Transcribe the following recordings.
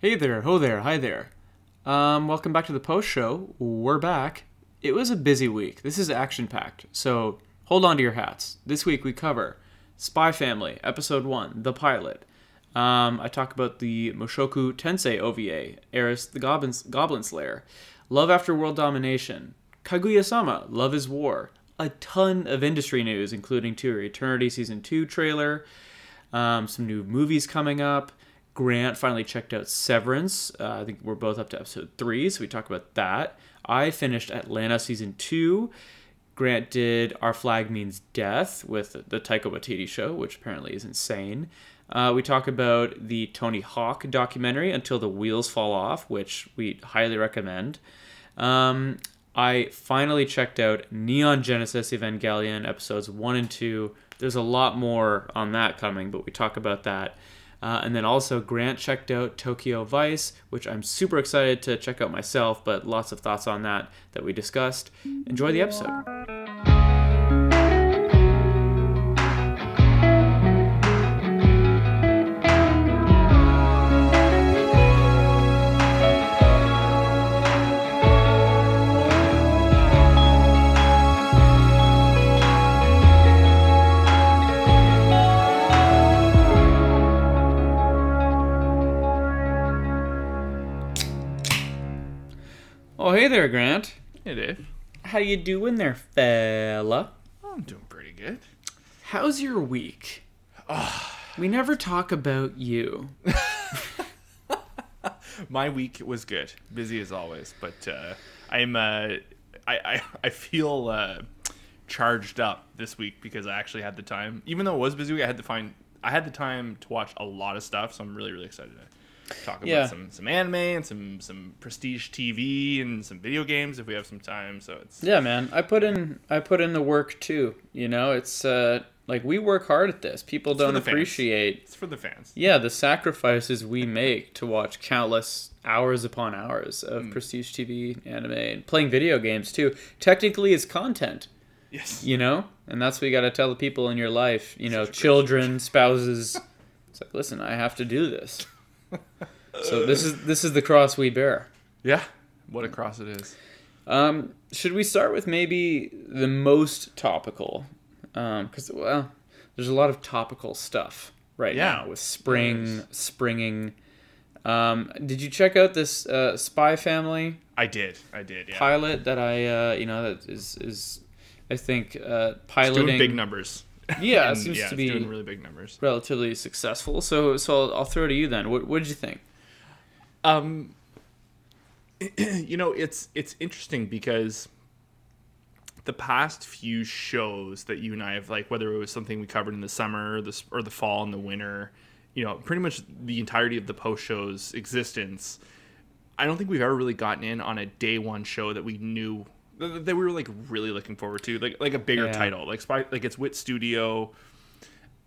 Hey there, ho there, hi there. Um, welcome back to the post show. We're back. It was a busy week. This is action packed, so hold on to your hats. This week we cover Spy Family, Episode 1, The Pilot. Um, I talk about the Mushoku Tensei OVA, Eris the Goblin, Goblin Slayer, Love After World Domination, Kaguya sama, Love is War, a ton of industry news, including To Eternity Season 2 trailer, um, some new movies coming up. Grant finally checked out Severance. Uh, I think we're both up to episode three, so we talk about that. I finished Atlanta season two. Grant did Our Flag Means Death with the Taika Waititi show, which apparently is insane. Uh, we talk about the Tony Hawk documentary, Until the Wheels Fall Off, which we highly recommend. Um, I finally checked out Neon Genesis Evangelion episodes 1 and 2. There's a lot more on that coming, but we talk about that. Uh, and then also, Grant checked out Tokyo Vice, which I'm super excited to check out myself, but lots of thoughts on that that we discussed. Enjoy the episode. Oh, hey there, Grant. Hey, Dave. How you doing there, fella? I'm doing pretty good. How's your week? we never talk about you. My week was good, busy as always, but uh, I'm uh, I, I I feel uh, charged up this week because I actually had the time. Even though it was busy, week, I had to find I had the time to watch a lot of stuff, so I'm really really excited talk about Yeah. some some anime and some some prestige TV and some video games if we have some time. So it's Yeah, man. I put in I put in the work too. You know, it's uh like we work hard at this. People for don't the fans. appreciate it's for the fans. yeah, the sacrifices we make to watch countless hours upon hours of Mm. prestige TV, anime, and playing video games too. Technically it's content, Yes. you know? And that's what you got to tell the people in your life, you know, Such a great children, spouses. It's like, "Listen, I have to do this." So this is this is the cross we bear. Yeah. What a cross it is. Um, should we start with maybe the most topical? Because well, there's a lot of topical stuff right Yeah. now with spring, springing. Um, did you check out this uh, Spy Family I did. I did. Yeah. pilot that I, uh, you know, that is is I think uh, It's piloting doing big numbers. Yeah, it seems yeah, to be- doing really big numbers. relatively successful. So so I'll, I'll throw it to you then. What what did you think? Um, you know, it's it's interesting because the past few shows that you and I have, like whether it was something we covered in the summer, or the or the fall and the winter, you know, pretty much the entirety of the post show's existence. I don't think we've ever really gotten in on a day one show that we knew that we were like really looking forward to, like like a bigger Yeah. title, like Spy, like it's Wit Studio.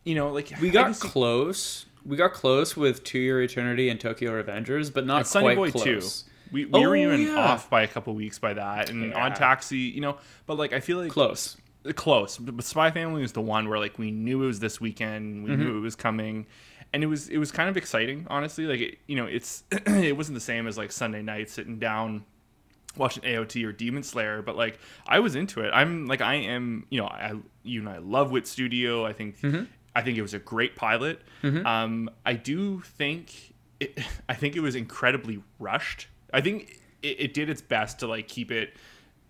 You know, like We got close. We got close with To Your Eternity and Tokyo Revengers, but not quite Boy close. too. We, we Oh, were even yeah. off by a couple weeks by that, and Yeah. Odd Taxi, you know. But like, I feel like Close. close. But Spy Family was the one where like we knew it was this weekend, we Mm-hmm. knew it was coming, and it was it was kind of exciting, honestly. Like, it, you know, it's it wasn't the same as like Sunday night sitting down watching AOT or Demon Slayer, but like I was into it. I'm like I am, you know, I you and I love Wit Studio. I think Mm-hmm. I think it was a great pilot. Um, I do think it, I think it was incredibly rushed. I think it, it did its best to like keep it,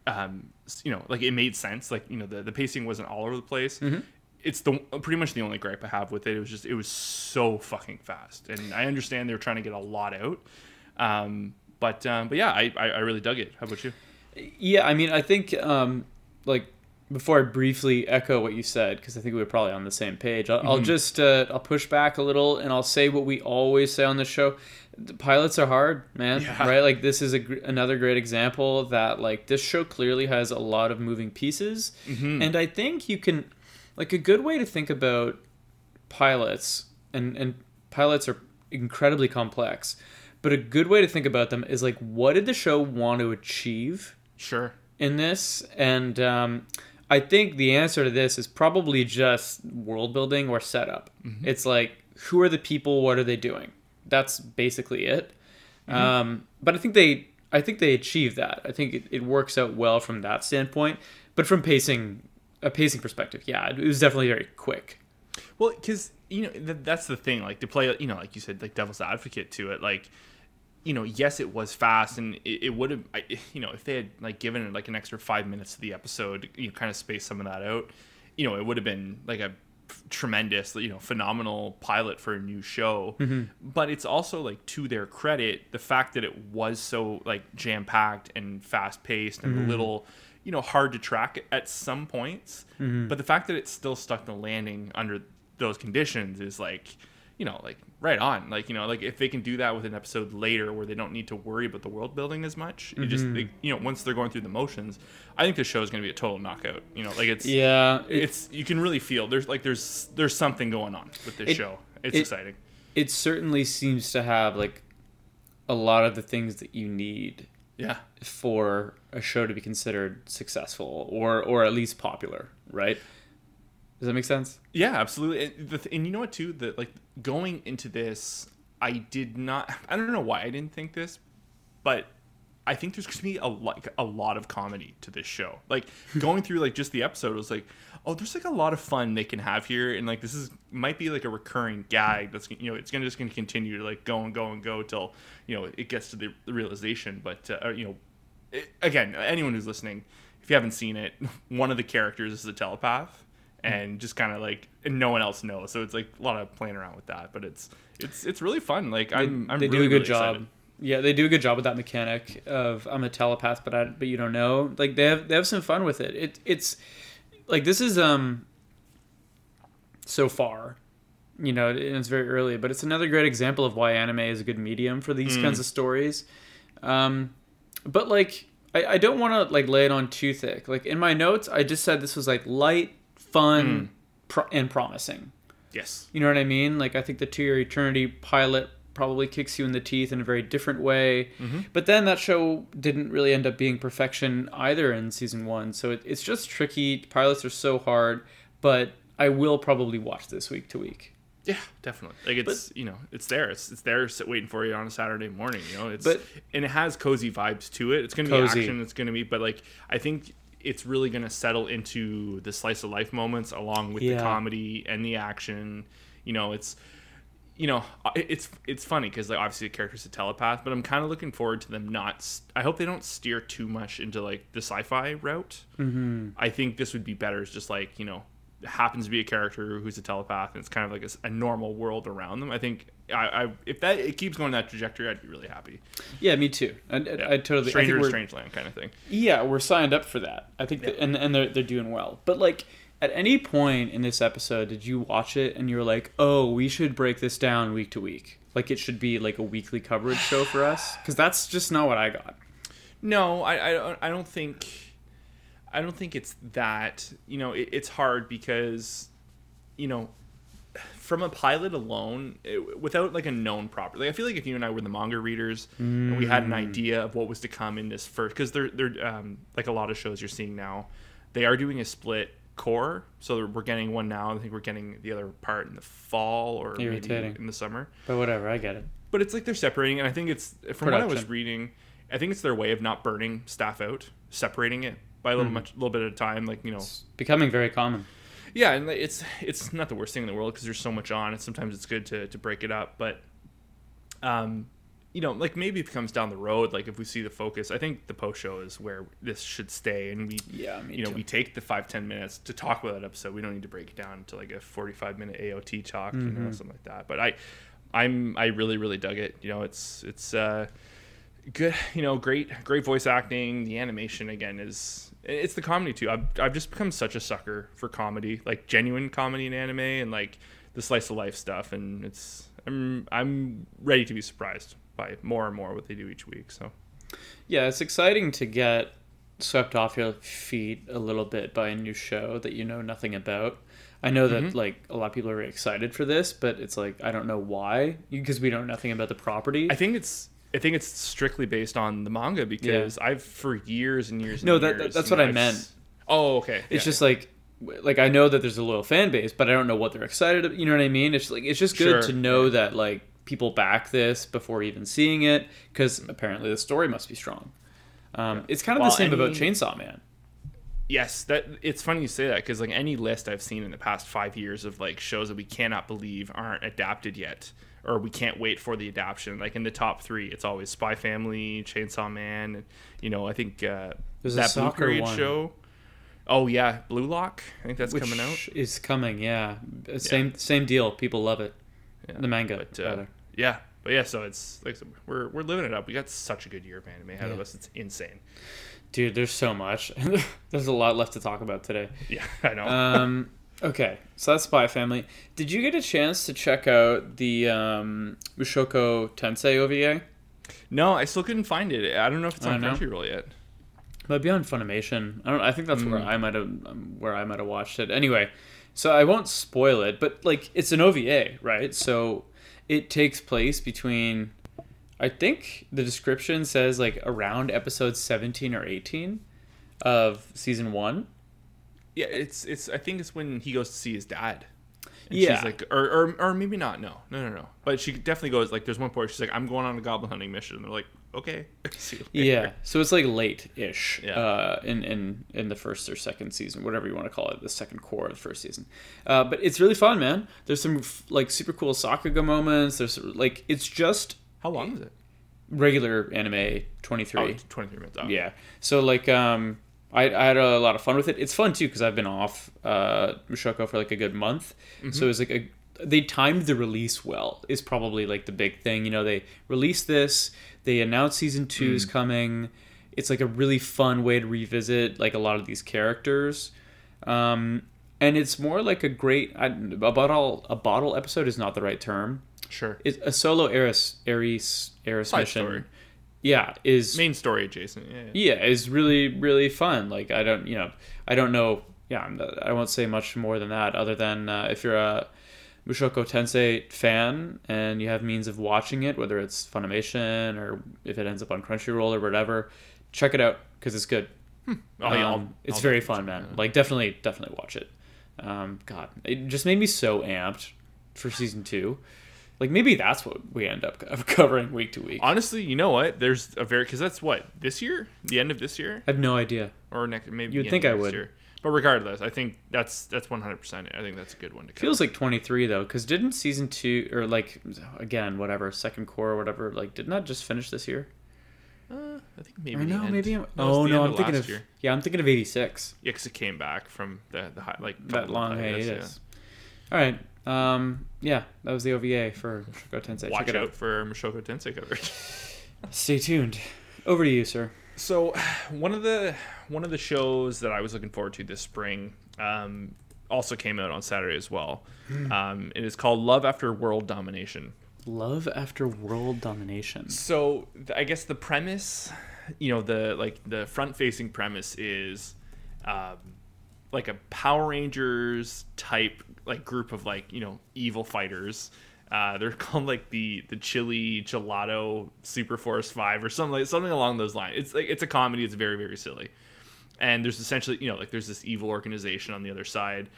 um, you know, like it made sense. Like you know, the the pacing wasn't all over the place. It's the pretty much the only gripe I have with it. It was just it was so fucking fast, and I understand they were trying to get a lot out. Um, but um, but yeah, I, I I really dug it. How about you? Yeah, I mean, I think um, like before I briefly echo what you said, because I think we were probably on the same page. I'll, I'll just uh, I'll push back a little and I'll say what we always say on the show: the pilots are hard, man. Yeah. Right? Like this is a gr- another great example that like this show clearly has a lot of moving pieces, and I think you can like a good way to think about pilots and and pilots are incredibly complex. But a good way to think about them is like, what did the show want to achieve? Sure. in this, and um, I think the answer to this is probably just world building or setup. It's like who are the people, what are they doing? That's basically it. Um, but I think they I think they achieved that. I think it, it works out well from that standpoint. But from pacing a pacing perspective, yeah, it was definitely very quick. Well, because you know th- that's the thing. Like to play, you know, like you said, like devil's advocate to it. Like, you know, yes, it was fast, and it, it would have, you know, if they had like given it like an extra five minutes to the episode, you know, kind of space some of that out, you know, it would have been like a tremendous, you know, phenomenal pilot for a new show. Mm-hmm. But it's also like to their credit, the fact that it was so like jam packed and fast paced and a mm-hmm. little you know hard to track at some points mm-hmm. but the fact that it's still stuck the landing under those conditions is like you know like right on. Like you know like if they can do that with an episode later where they don't need to worry about the world building as much it just mm-hmm. they, you know once they're going through the motions i think the show is going to be a total knockout. You know like it's Yeah, it, it's you can really feel there's like there's there's something going on with this It- show. It's it- exciting. it certainly seems to have like a lot of the things that you need yeah. for a show to be considered successful or or at least popular, right? Does that make sense? Yeah, absolutely. And, the, th- and you know what too? That like going into this, I did not. I don't know why I didn't think this, but I think there's going to be a like a lot of comedy to this show. Like going through like just the episode was like, oh, there's like a lot of fun they can have here, and like this is might be like a recurring gag that's you know it's gonna just gonna continue to like go and go and go till you know it gets to the, the realization. But uh, you know, it, again, anyone who's listening, if you haven't seen it, one of the characters is a telepath and just kind of like and no one else knows so it's like a lot of playing around with that but it's it's it's really fun like i'm i'm they really, do a good really job. excited. Yeah, they do a good job with that mechanic of I'm a telepath, but I but you don't know. Like they have they have some fun with it. It it's like this is um so far, you know, and it's very early, but it's another great example of why anime is a good medium for these kinds of stories. Um, but like I, I don't want to like lay it on too thick. Like in my notes, I just said this was like light, fun, hmm. pro- and promising. yes You know what I mean? Like I think the To Your Eternity pilot probably kicks you in the teeth in a very different way. Mm-hmm. But then that show didn't really end up being perfection either in season one. So it, it's just tricky. Pilots are so hard, but I will probably watch this week to week. yeah definitely like it's you know it's there it's, it's there sit waiting for you on a saturday morning you know it's But- and it has cozy vibes to it it's gonna Cozy. be action it's gonna be but like i think it's really gonna settle into the slice of life moments along with Yeah. the comedy and the action you know it's you know it's it's funny because like obviously the character's a telepath but i'm kind of looking forward to them not I hope they don't steer too much into like the sci-fi route mm-hmm. i think this would be better It's just like you know happens to be a character who's a telepath and it's kind of like a normal world around them i think I, I if that it keeps going that trajectory i'd be really happy Yeah, me too. I, I- Yeah. I totally. I stranger think strange land kind of thing Yeah, we're signed up for that. I think, that, and and they're they're doing well. But like, at any point in this episode, did you watch it and you were like, "Oh, we should break this down week to week. Like it should be like a weekly coverage show for us." Because that's just not what I got. No, I, I, don't- I don't think, I don't think it's that. You know, it, it's hard because, you know, from a pilot alone, it, without like a known property. Like, I feel like if you and I were the manga readers and we had an idea of what was to come in this first, because they're they're um, like a lot of shows you're seeing now, they are doing a split cour. So we're getting one now. I think we're getting the other part in the fall or maybe in the summer But whatever, I get it. but it's like they're separating and i think it's from what i was reading i think it's their way of not burning staff out separating it by a little Hmm. much little bit at a time like you know It's becoming very common. Yeah and it's it's not the worst thing in the world because there's so much on and sometimes it's good to to break it up but um you know like maybe it comes down the road like if we see the focus i think the post show is where this should stay and we Yeah, me you know too. we take the five ten minutes to talk about that episode we don't need to break it down to like a 45 minute aot talk you Mm-hmm. know something like that but i i'm i really really dug it you know it's it's uh good you know great great voice acting the animation again is it's the comedy too i've, I've just become such a sucker for comedy like genuine comedy in anime and like the slice of life stuff and it's i'm i'm ready to be surprised by more and more what they do each week so Yeah, it's exciting to get swept off your feet a little bit by a new show that you know nothing about. I know that Mm-hmm. like a lot of people are excited for this, but it's like I don't know why because we don't know nothing about the property. I think it's I think it's strictly based on the manga because I've for years and years. And No, that- years, that's what I I've meant. Oh, okay. it's Yeah. just like like I know that there's a loyal fan base, but I don't know what they're excited. About, you know what I mean? It's like it's just good Sure, to know that like people back this before even seeing it because apparently the story must be strong. Um, It's kind of the same about Chainsaw Man. Yes, that it's funny you say that because like any list I've seen in the past five years of like shows that we cannot believe aren't adapted yet, or we can't wait for the adaptation. Like in the top three, it's always Spy Family, Chainsaw Man, and you know I think uh, that Blue Period one. show. Oh yeah, Blue Lock. I think that's which coming out. is coming. Yeah, Uh, same same deal. People love it. Yeah. The manga, But, uh, rather. yeah, but yeah, so it's like we're we're living it up. We got such a good year of anime ahead of us. It's insane. Dude, there's so much. there's a lot left to talk about today. Yeah, I know. Um, okay, so that's Spy Family. Did you get a chance to check out the um, Mushoku Tensei OVA? no, I still couldn't find it. I don't know if it's on. Crunchyroll yet. Might be on Funimation. I don't. I think that's where Mm. I might have um, where I might have watched it. Anyway, so I won't spoil it, but like it's an OVA, right? So it takes place between. I think the description says like around episode seventeen or eighteen of season one. Yeah, it's it's. I think it's when he goes to see his dad. And Yeah. she's like, or, or or maybe not. No, no, no, no. But she definitely goes like. There's one point she's like, I'm going on a goblin hunting mission. And they're like, okay. See you later. Yeah, so it's like late-ish Yeah. uh, in in in the first or second season, whatever you want to call it, the second cour of the first season. Uh, but it's really fun, man. There's some f- like super cool Sakuga moments. There's like it's just How long is it? regular anime 23. Oh, 23 minutes. Oh. Yeah. So like um I, I had a lot of fun with it. It's fun too because I've been off uh Mushoku for like a good month. So it was like a they timed the release well is probably like the big thing. You know, they released this, they announced season 2 is coming. It's like a really fun way to revisit like a lot of these characters. Um and it's more like a great I, a bottle a bottle episode is not the right term. Sure. It's a solo Eris Eris Eris mission. story. Yeah, is Main story adjacent. Yeah. yeah. yeah is really really fun like i don't you know i don't know yeah I'm i won't say much more than that other than uh, if you're a Mushoku Tensei fan and you have means of watching it whether it's Funimation or if it ends up on Crunchyroll or whatever check it out because it's good Oh, yeah, I'll- Um, it's I'll very fun man like definitely definitely watch it um, god it just made me so amped for season two like maybe that's what we end up covering week to week Honestly, you know what? There's a very because that's what this year, the end of this year, I have no idea or next maybe. You'd think I would. Year. But regardless, I think that's that's 100. percent I think that's a good one to cover. Feels like 23 though, because didn't season two or like again whatever second cour or whatever like did not that just finish this year? Uh, I think maybe. Or no, maybe I'm, oh no, I'm thinking of year. yeah, I'm thinking of 86. Yeah, because it came back from the the hi- like That long of hiatus. All right, um, yeah, that was the OVA for Mushoku Tensei. Watch out out. for Mushoku Tensei coverage. Stay tuned. Over to you, sir. So, one of the one of the shows that I was looking forward to this spring um, also came out on Saturday as well. Hmm. Um, it is called Love After World Domination. Love after world domination. So, th- I guess the premise, you know, the like the front facing premise is um, like a Power Rangers type like group of like you know evil fighters. Uh, they're called like the the Chili Gelato Super Force Five or something like something along those lines. It's like it's a comedy. It's very very silly, and there's essentially you know like there's this evil organization on the other side,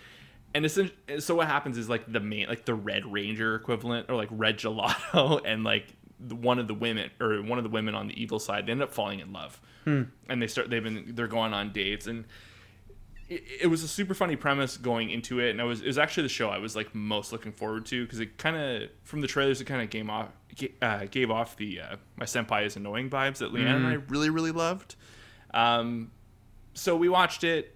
and so what happens is like the main like the Red Ranger equivalent or like Red Gelato and like the, one of the women or one of the women on the evil side they end up falling in love, and they start they've been they're going on dates and it, was a super funny premise going into it, and I was it was actually the show I was like most looking forward to because it kind of from the trailers it kind of gave off uh, gave off the uh, my senpai is annoying vibes that Leanne and I really really loved. Um, so we watched it.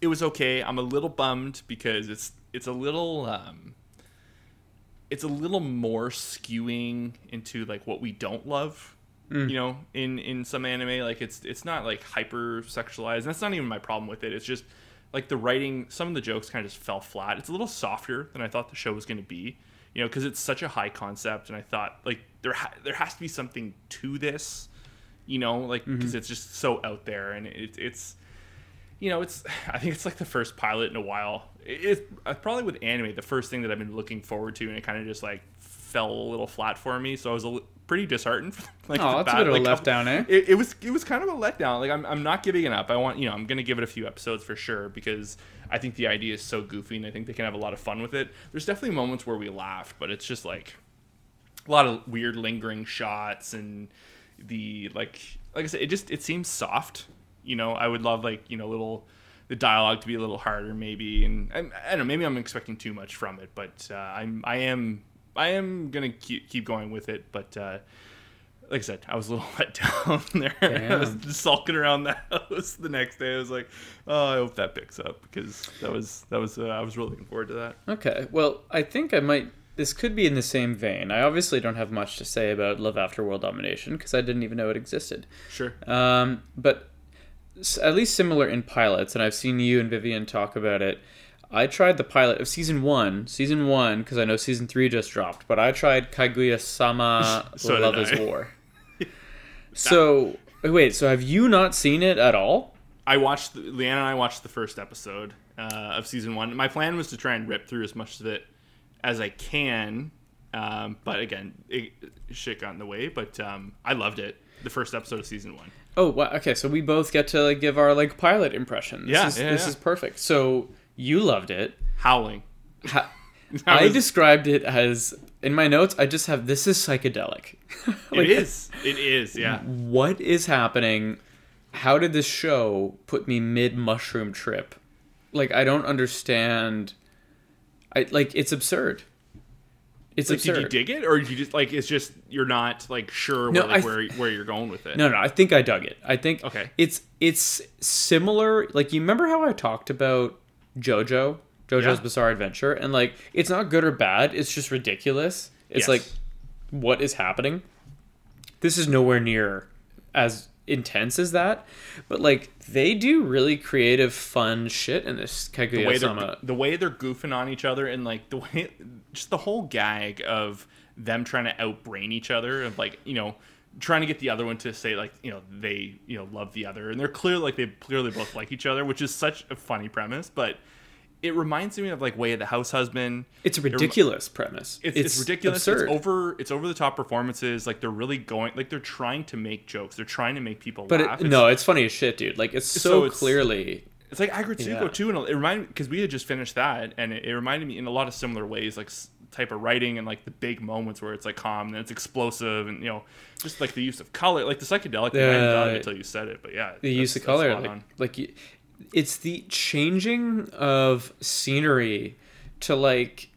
It was okay. I'm a little bummed because it's it's a little um, it's a little more skewing into like what we don't love Mm. you know in in some anime like it's it's not like hyper sexualized that's not even my problem with it it's just like the writing some of the jokes kind of just fell flat it's a little softer than i thought the show was going to be you know because it's such a high concept and i thought like there ha- there has to be something to this you know like mm-hmm. because it's just so out there and it, it's you know, it's I think it's like the first pilot in a while. It- It's probably with anime the first thing that I've been looking forward to, and it kind of just like fell a little flat for me. So I was a pretty disheartened. For, like, Oh, that's a bit of a letdown, eh? It, it was it was kind of a letdown. Like I'm I'm not giving it up. I want you know I'm gonna give it a few episodes for sure because I think the idea is so goofy and I think they can have a lot of fun with it. There's definitely moments where we laughed, but it's just like a lot of weird lingering shots and the like like I said, it just it seems soft. You know, I would love like you know little the dialogue to be a little harder maybe, and I, I don't know maybe I'm expecting too much from it, but uh, I'm I am I am gonna keep keep going with it, but. Uh, like I said, I was a little let down there. I was just sulking around the house the next day. I was like, "Oh, I hope that picks up," because that was that was uh, I was really looking forward to that. Okay, well, I think I might. This could be in the same vein. I obviously don't have much to say about Love After World Domination because I didn't even know it existed. Sure. Um, but at least similar in pilots, and I've seen you and Vivian talk about it. I tried the pilot of season one, season one, because I know season three just dropped. But I tried Kaguya Sama So Love is War. so wait, so have you not seen it at all? I watched the, Leanna and I watched the first episode uh, of season one. My plan was to try and rip through as much of it as I can, um, but again, it, shit got in the way. But um, I loved it. The first episode of season one. Oh, wow. okay. So we both get to like, give our like pilot impression. This Yeah, is, yeah, this yeah. is perfect. So you loved it. Howling. Ha- I was- described it as in my notes. I just have this is psychedelic. it is. It is. Yeah. What is happening? How did this show put me mid mushroom trip? Like I don't understand. I like it's absurd. It's Like, absurd. did you dig it, or you just like it's just you're not like sure No, where, like, I- where where you're going with it? No, no, I think I dug it. I think Okay. It's it's similar. Like you remember how I talked about JoJo, JoJo's Yeah. Bizarre Adventure, and like it's not good or bad. It's just ridiculous. It's Yes. like what is happening. This is nowhere near as intense as that, but like they do really creative, fun shit in this the way they're the way they're goofing on each other and like the way just the whole gag of them trying to outbrain each other of like you know trying to get the other one to say like you know they you know love the other and they're clear like they clearly both like each other which is such a funny premise but it reminds me of like way of the house husband It's a ridiculous premise. it's, it's, ridiculous Absurd. it's over it's over the top performances like they're really going like they're trying to make jokes they're trying to make people but laugh it, It's- no, it's funny as shit, dude. Like it's so, So it's- clearly It's like Aggretsuko Yeah. too, and it reminded because we had just finished that, and it, it reminded me in a lot of similar ways, like type of writing and like the big moments where it's like calm and it's explosive, and you know, just like the use of color, like the psychedelic. thing, I hadn't thought of it Yeah. until you said it, but yeah, the use of color like, like it's the changing of scenery to like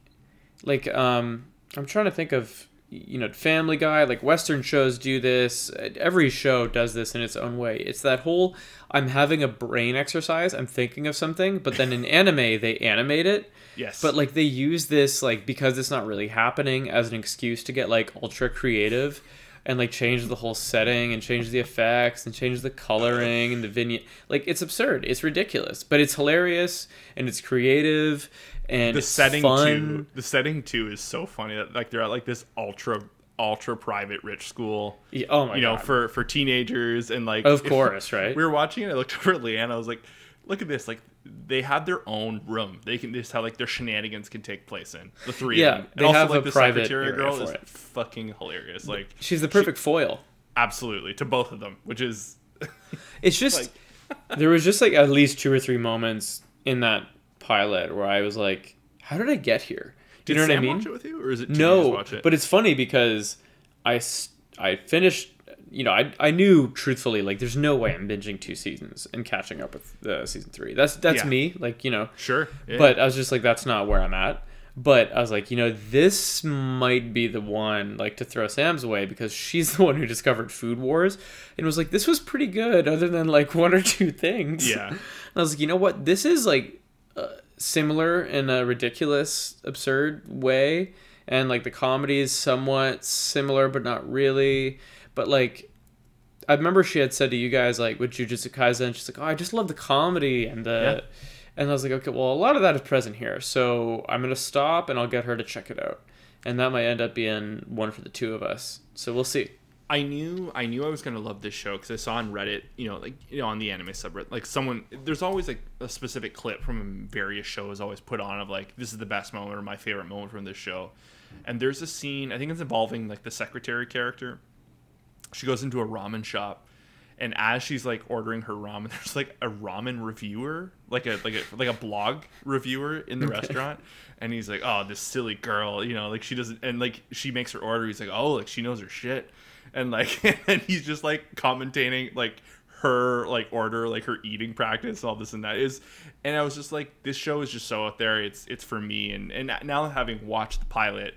like um i'm trying to think of you know family guy like western shows do this every show does this in its own way it's that whole i'm having a brain exercise i'm thinking of something but then in anime they animate it yes, but like they use this like because it's not really happening as an excuse to get like ultra creative and like change the whole setting and change the effects and change the coloring and the vignette. Like it's absurd. It's ridiculous, but it's hilarious and it's creative and the setting fun. too, the setting too is so funny that like they're at like this ultra ultra private rich school. Yeah, oh my god. you know, god. for for teenagers and like Of course, right? we were watching it. I looked over at Leanne. I was like, "Look at this! Like, they have their own room. They can this how like their shenanigans can take place in the three. Yeah, of them. they and also have like a the private secretary area girl is it. fucking hilarious. Like, She's the perfect foil. absolutely to both of them, which is It's just there was just like at least two or three moments in that pilot where I was like, "How did I get here?" Do Did you know Sam what I mean? watch it with you, or is it did just no watch it? but it's funny because I I finished you know I, I knew truthfully like there's no way i'm binging two seasons and catching up with uh, season three. That's that's Yeah. me like you know. Sure, yeah. but i was just like that's not where i'm at. But i was like you know this might be the one like to throw sam's away because she's the one who discovered food wars and was like this was pretty good other than like one or two things. Yeah. and i was like you know what? This is like uh, similar in a ridiculous absurd way. And like the comedy is somewhat similar but not really but like i remember she had said to you guys like with jujutsu kaisen she's like oh i just love the comedy and the and i was like okay well a lot of that is present here so i'm gonna stop and i'll get her to check it out. And that might end up being one for the two of us so we'll see. I knew I knew I was gonna love this show because I saw on Reddit, you know, like you know, on the anime subreddit, like someone there's always like a specific clip from various shows always put on of like this is the best moment or my favorite moment from this show, and there's a scene I think it's involving like the secretary character. She goes into a ramen shop, and as she's like ordering her ramen, there's like a ramen reviewer, like a like a like a blog reviewer in the restaurant, and he's like, "Oh, this silly girl," you know, like she doesn't, and like she makes her order. He's like, "Oh, like she knows her shit," and like and he's just like commentating like her like order, like her eating practice, all this and that is, and I was just like, this show is just so out there. It's it's for me, and and now having watched the pilot.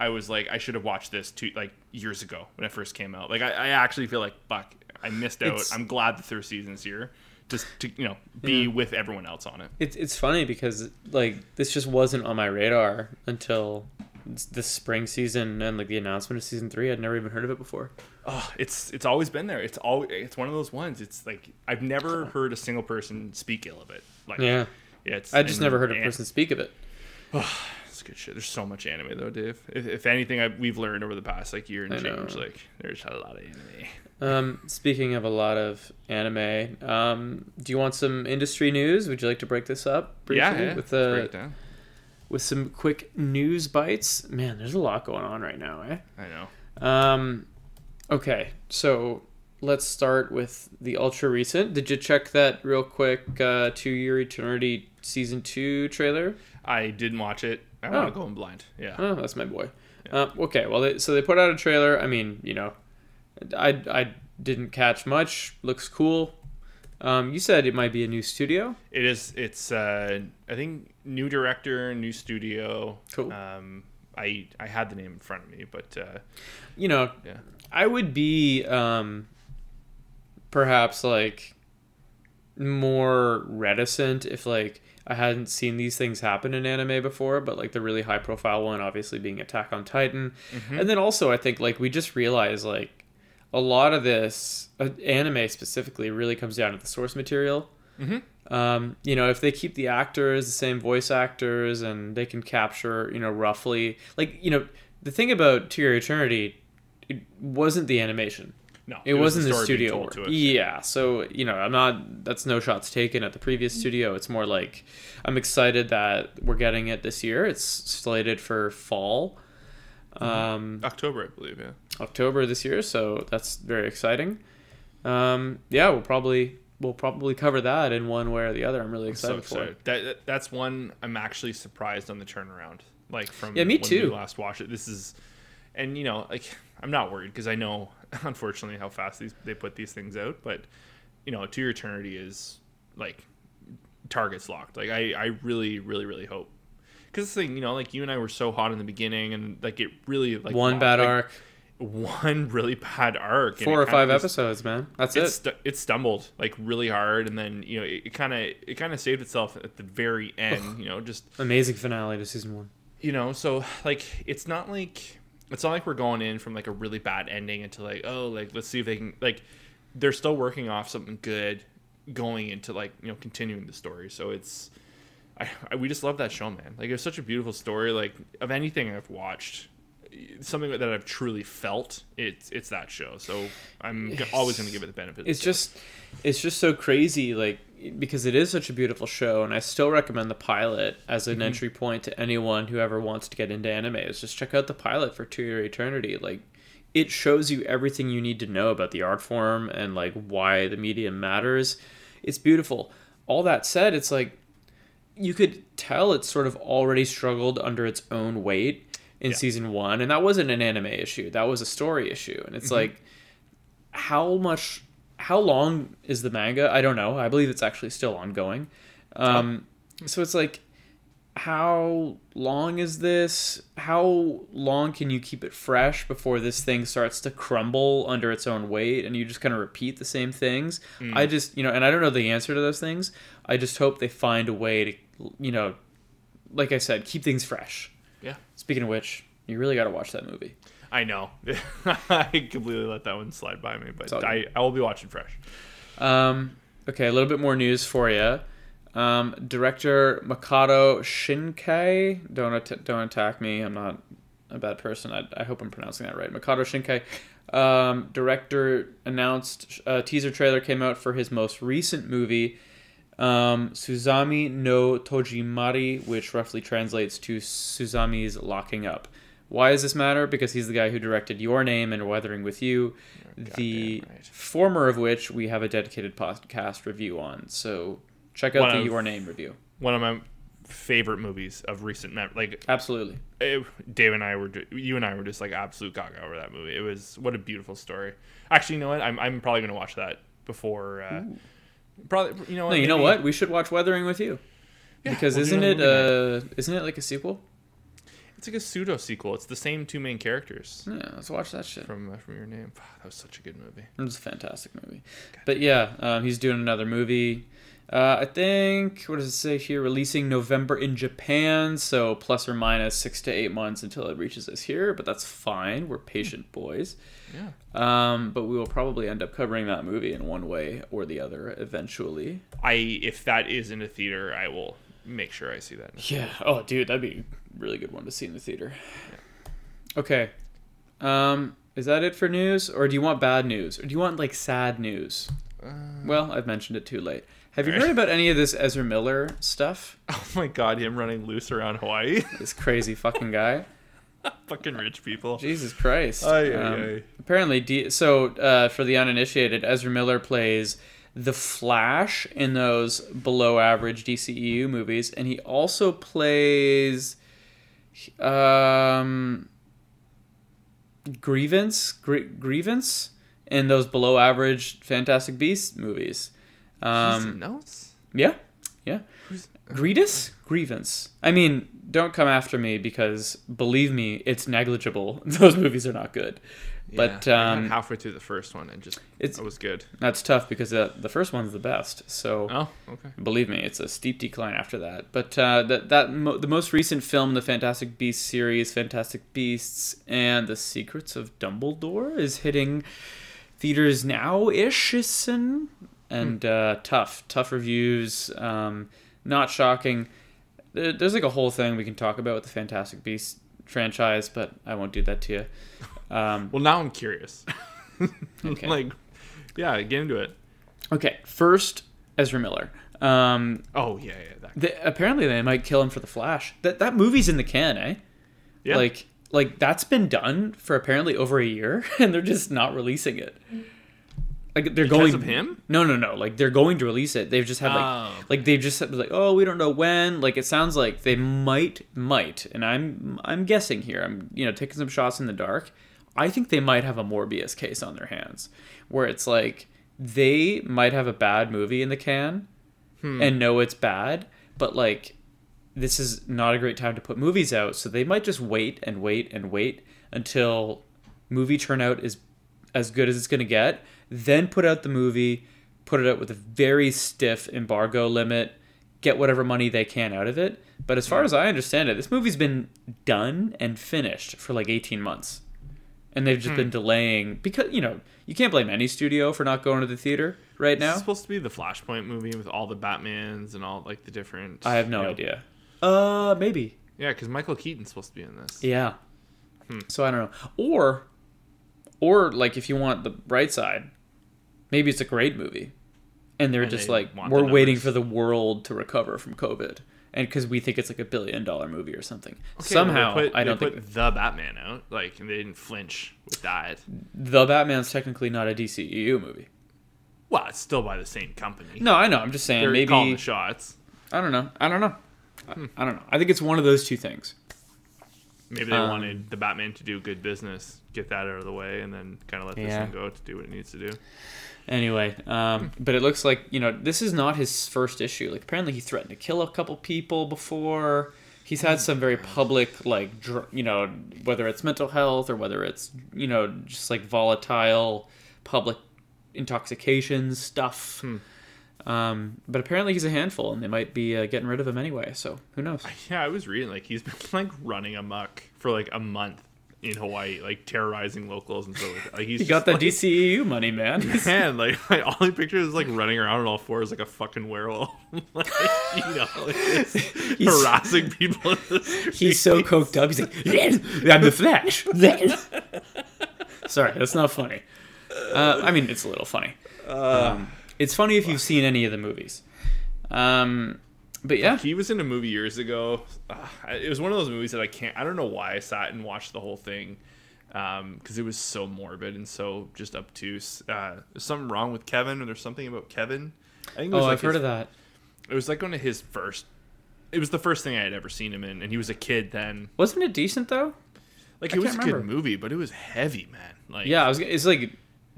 I was like, I should have watched this two like years ago when it first came out. Like, I, I actually feel like, fuck, I missed out. It's- I'm glad the third season's here, just to you know be Yeah. with everyone else on it. It's it's funny because like this just wasn't on my radar until this spring season and like the announcement of season three. I'd never even heard of it before. Oh, it's it's always been there. It's all it's one of those ones. It's like I've never heard a single person speak ill of it. Like Yeah, it's I just never heard a person speak of it. It's good shit. There's so much anime though, Dave. If, if anything, I, we've learned over the past like year and I know. change, like there's a lot of anime. Um, speaking of a lot of anime, um, do you want some industry news? Would you like to break this up briefly Yeah, yeah. with break uh, with some quick news bites? Man, there's a lot going on right now, eh? I know. Um, okay, so let's start with the ultra recent. Did you check that real quick? Uh, To Your Eternity season two trailer. I didn't watch it. I Oh. want to go in blind. Yeah. Oh, that's my boy. Uh, okay, well, they, so they put out a trailer. I mean, you know, I I didn't catch much. Looks cool. Um, you said it might be a new studio. It is. It's. Uh, I think new director, new studio. Cool. Um, I I had the name in front of me, but uh, You know, yeah. I would be um, perhaps like more reticent if like I hadn't seen these things happen in anime before, but like the really high profile one obviously being Attack on Titan. And then also I think like we just realized like a lot of this uh, anime specifically really comes down to the source material. Um, you know, if they keep the actors the same voice actors and they can capture, you know, roughly like you know, the thing about To Your Eternity, it wasn't the animation. No, It, was wasn't the, story being studio told work. to us. Yeah, so you know, I'm not. That's no shots taken at the previous studio. It's more like I'm excited that we're getting it this year. It's slated for fall, um, October, I believe. Yeah. October this year. So that's very exciting. Um, yeah, we'll probably we'll probably cover that in one way or the other. I'm really so excited for it. excited. That, that that's one I'm actually surprised on the turnaround. Like from Yeah, me when too. We last watch it. This is, and you know, like I'm not worried because I know, unfortunately, how fast these they put these things out. But you know, to your eternity is like targets locked. Like I, I really, really, really hope. Because the thing, you know, like you and I were so hot in the beginning, and like it really like one locked- bad like, arc, one really bad arc, four or five just- episodes, man. That's it, it. stu- it stumbled like really hard and then you know it kind of it kind of saved itself at the very end you know just Amazing finale to season one. you know so like it's not like it's not like we're going in from like a really bad ending into like oh like let's see if they can like they're still working off something good going into like you know continuing the story. So it's I, I we just love that show man. Like it's such a beautiful story. Like of anything i've watched something that i've truly felt it's it's that show. So i'm g- always going to give it the benefit of the it's just it's just so crazy like because it is such a beautiful show and i still recommend the pilot as an mm-hmm. entry point to anyone who ever wants to get into anime is just check out the pilot for To Your eternity. Like it shows you everything you need to know about the art form and like why the medium matters. It's beautiful. All that said it's like you could tell it sort of already struggled under its own weight in Yeah. season one and that wasn't an anime issue. That was a story issue and it's mm-hmm. like how much how long is the manga? I don't know. I believe it's actually still ongoing. Um so it's like how long is this? How long can you keep it fresh before this thing starts to crumble under its own weight and you just kind of repeat the same things? I just you know and i don't know the answer to those things. I just hope they find a way to you know like i said keep things fresh. Yeah. Speaking of which you really got to watch that movie I know. I completely let that one slide by me, but. I, I will be watching fresh. Um, okay, a little bit more news for you. Um, director Makoto Shinkai. Don't at- don't attack me. I'm not a bad person. I, I hope I'm pronouncing that right. Makoto Shinkai. Um, director announced a teaser trailer came out for his most recent movie, um, Suzume no Tojimari, which roughly translates to Suzume's locking up, Why does this matter? Because he's the guy who directed Your Name and Weathering with You, the right. former of which we have a dedicated podcast review on. So check out One the of- Your Name review. One of my favorite movies of recent mem- like Absolutely. it, Dave and I were ju- you and I were just like absolute gaga over that movie. It was what a beautiful story. Actually, you know what? I'm I'm probably gonna watch that before. Uh, probably you know what? No, you know what? We should watch Weathering with You. Yeah, because we'll isn't it movie uh isn't it like a sequel? It's like a pseudo sequel. It's the same two main characters Yeah, let's watch that shit. from uh, from your name. That was such a good movie. It was a fantastic movie. But yeah, um, he's doing another movie. Uh, I think what does it say here? Releasing November in Japan, so plus or minus six to eight months until it reaches us here. But that's fine. We're patient boys. Yeah. Um, but we will probably end up covering that movie in one way or the other eventually. I if that is in a theater, I will make sure I see that. Yeah. Oh, dude, that'd be really good one to see in the theater. Okay. Um, is that it for news, or do you want bad news, or do you want like sad news? well, I've mentioned it too late. Have you Alright. heard about any of this Ezra Miller stuff? Oh my god, him running loose around Hawaii. This crazy fucking guy. Fucking rich people. Jesus Christ. Ay, ay, Um, ay. Apparently, D- so uh, for the uninitiated, Ezra Miller plays the Flash in those below average DCEU movies, and he also plays um, Grievance, Gr- Grievance in those below average Fantastic Beasts movies. Um, notes. yeah, yeah. Grievous? Grievance. I mean, don't come after me because believe me, it's negligible. Those movies are not good. But um, halfway through the first one and just it's- it was good. that's tough because uh, the first one's the best. So Oh, okay. believe me, it's a steep decline after that. But uh, that that mo- the most recent film in the Fantastic Beasts series, Fantastic Beasts and the Secrets of Dumbledore, is hitting theaters now ish, and and uh, tough, tough reviews. Um, not shocking. There's like a whole thing we can talk about with the Fantastic Beasts franchise, but I won't do that to you. Um, Well, now I'm curious. Okay. like, yeah, get into it. okay, first Ezra Miller. Um, Oh yeah, yeah. That, They, apparently, they might kill him for the Flash. That that movie's in the can, eh? yeah. Like like that's been done for apparently over a year, and they're just not releasing it. Like they're Because going of him? No, no, no. Like they're going to release it. They've just had like Oh. like they've just said like oh we don't know when. Like it sounds like they might might, and I'm I'm guessing here. I'm you know taking some shots in the dark. I think they might have a Morbius case on their hands, where it's like they might have a bad movie in the can, hmm. and know it's bad, but like this is not a great time to put movies out, so they might just wait and wait and wait until movie turnout is as good as it's going to get, then put out the movie, put it out with a very stiff embargo limit, get whatever money they can out of it. But as far as I understand it, this movie's been done and finished for like 18 months. And they've just been delaying because, you know, you can't blame any studio for not going to the theater right now. is supposed to be the Flashpoint movie with all the Batmans and all like the different. I have no you know- idea. Uh, maybe. Yeah, because Michael Keaton's supposed to be in this. Yeah. So I don't know. Or or like if you want the bright side, maybe it's a great movie. And they're And just they like we're waiting for the world to recover from COVID. And because we think it's like a billion dollar movie or something. Okay, Somehow, put, I don't they think put the Batman out. Like, and they didn't flinch with that. the Batman's technically not a DCEU movie. Well, it's still by the same company. No, I know. I'm just saying They're maybe calling the shots. I don't know. I don't know. I, hmm. I don't know. I think it's one of those two things. Maybe they Um, wanted the Batman to do good business, get that out of the way, and then kind of let this Yeah. one go to do what it needs to do. Anyway, um, but it looks like you know this is not his first issue. Like apparently he threatened to kill a couple people before. He's had some very public like dr- you know whether it's mental health or whether it's you know just like volatile public intoxication stuff. Um, but apparently he's a handful, and they might be uh, getting rid of him anyway. So who knows? Yeah, I was reading like he's been like running amok for like a month in Hawaii, like terrorizing locals and so like. Like he's He got that like, DCEU money, man. Man, like, like all he pictures is like running around on all fours like a fucking werewolf, like you know, like, just harassing people. He's so coked up. He's like, I'm the Flash. Sorry, that's not funny. Uh, I mean, it's a little funny. Um, it's funny if you've seen any of the movies. Um, but yeah, He was in a movie years ago. Uh, it was one of those movies that I can't. I don't know why I sat and watched the whole thing because it was so morbid and so just obtuse. Uh, there's something wrong with Kevin, or there's something about Kevin. I think it oh, was like I've heard of that. It was like one of his first. It was the first thing I had ever seen him in, and he was a kid then. Wasn't it decent though? Like I it was a good movie, but it was heavy, man. Like Yeah, I was. It's like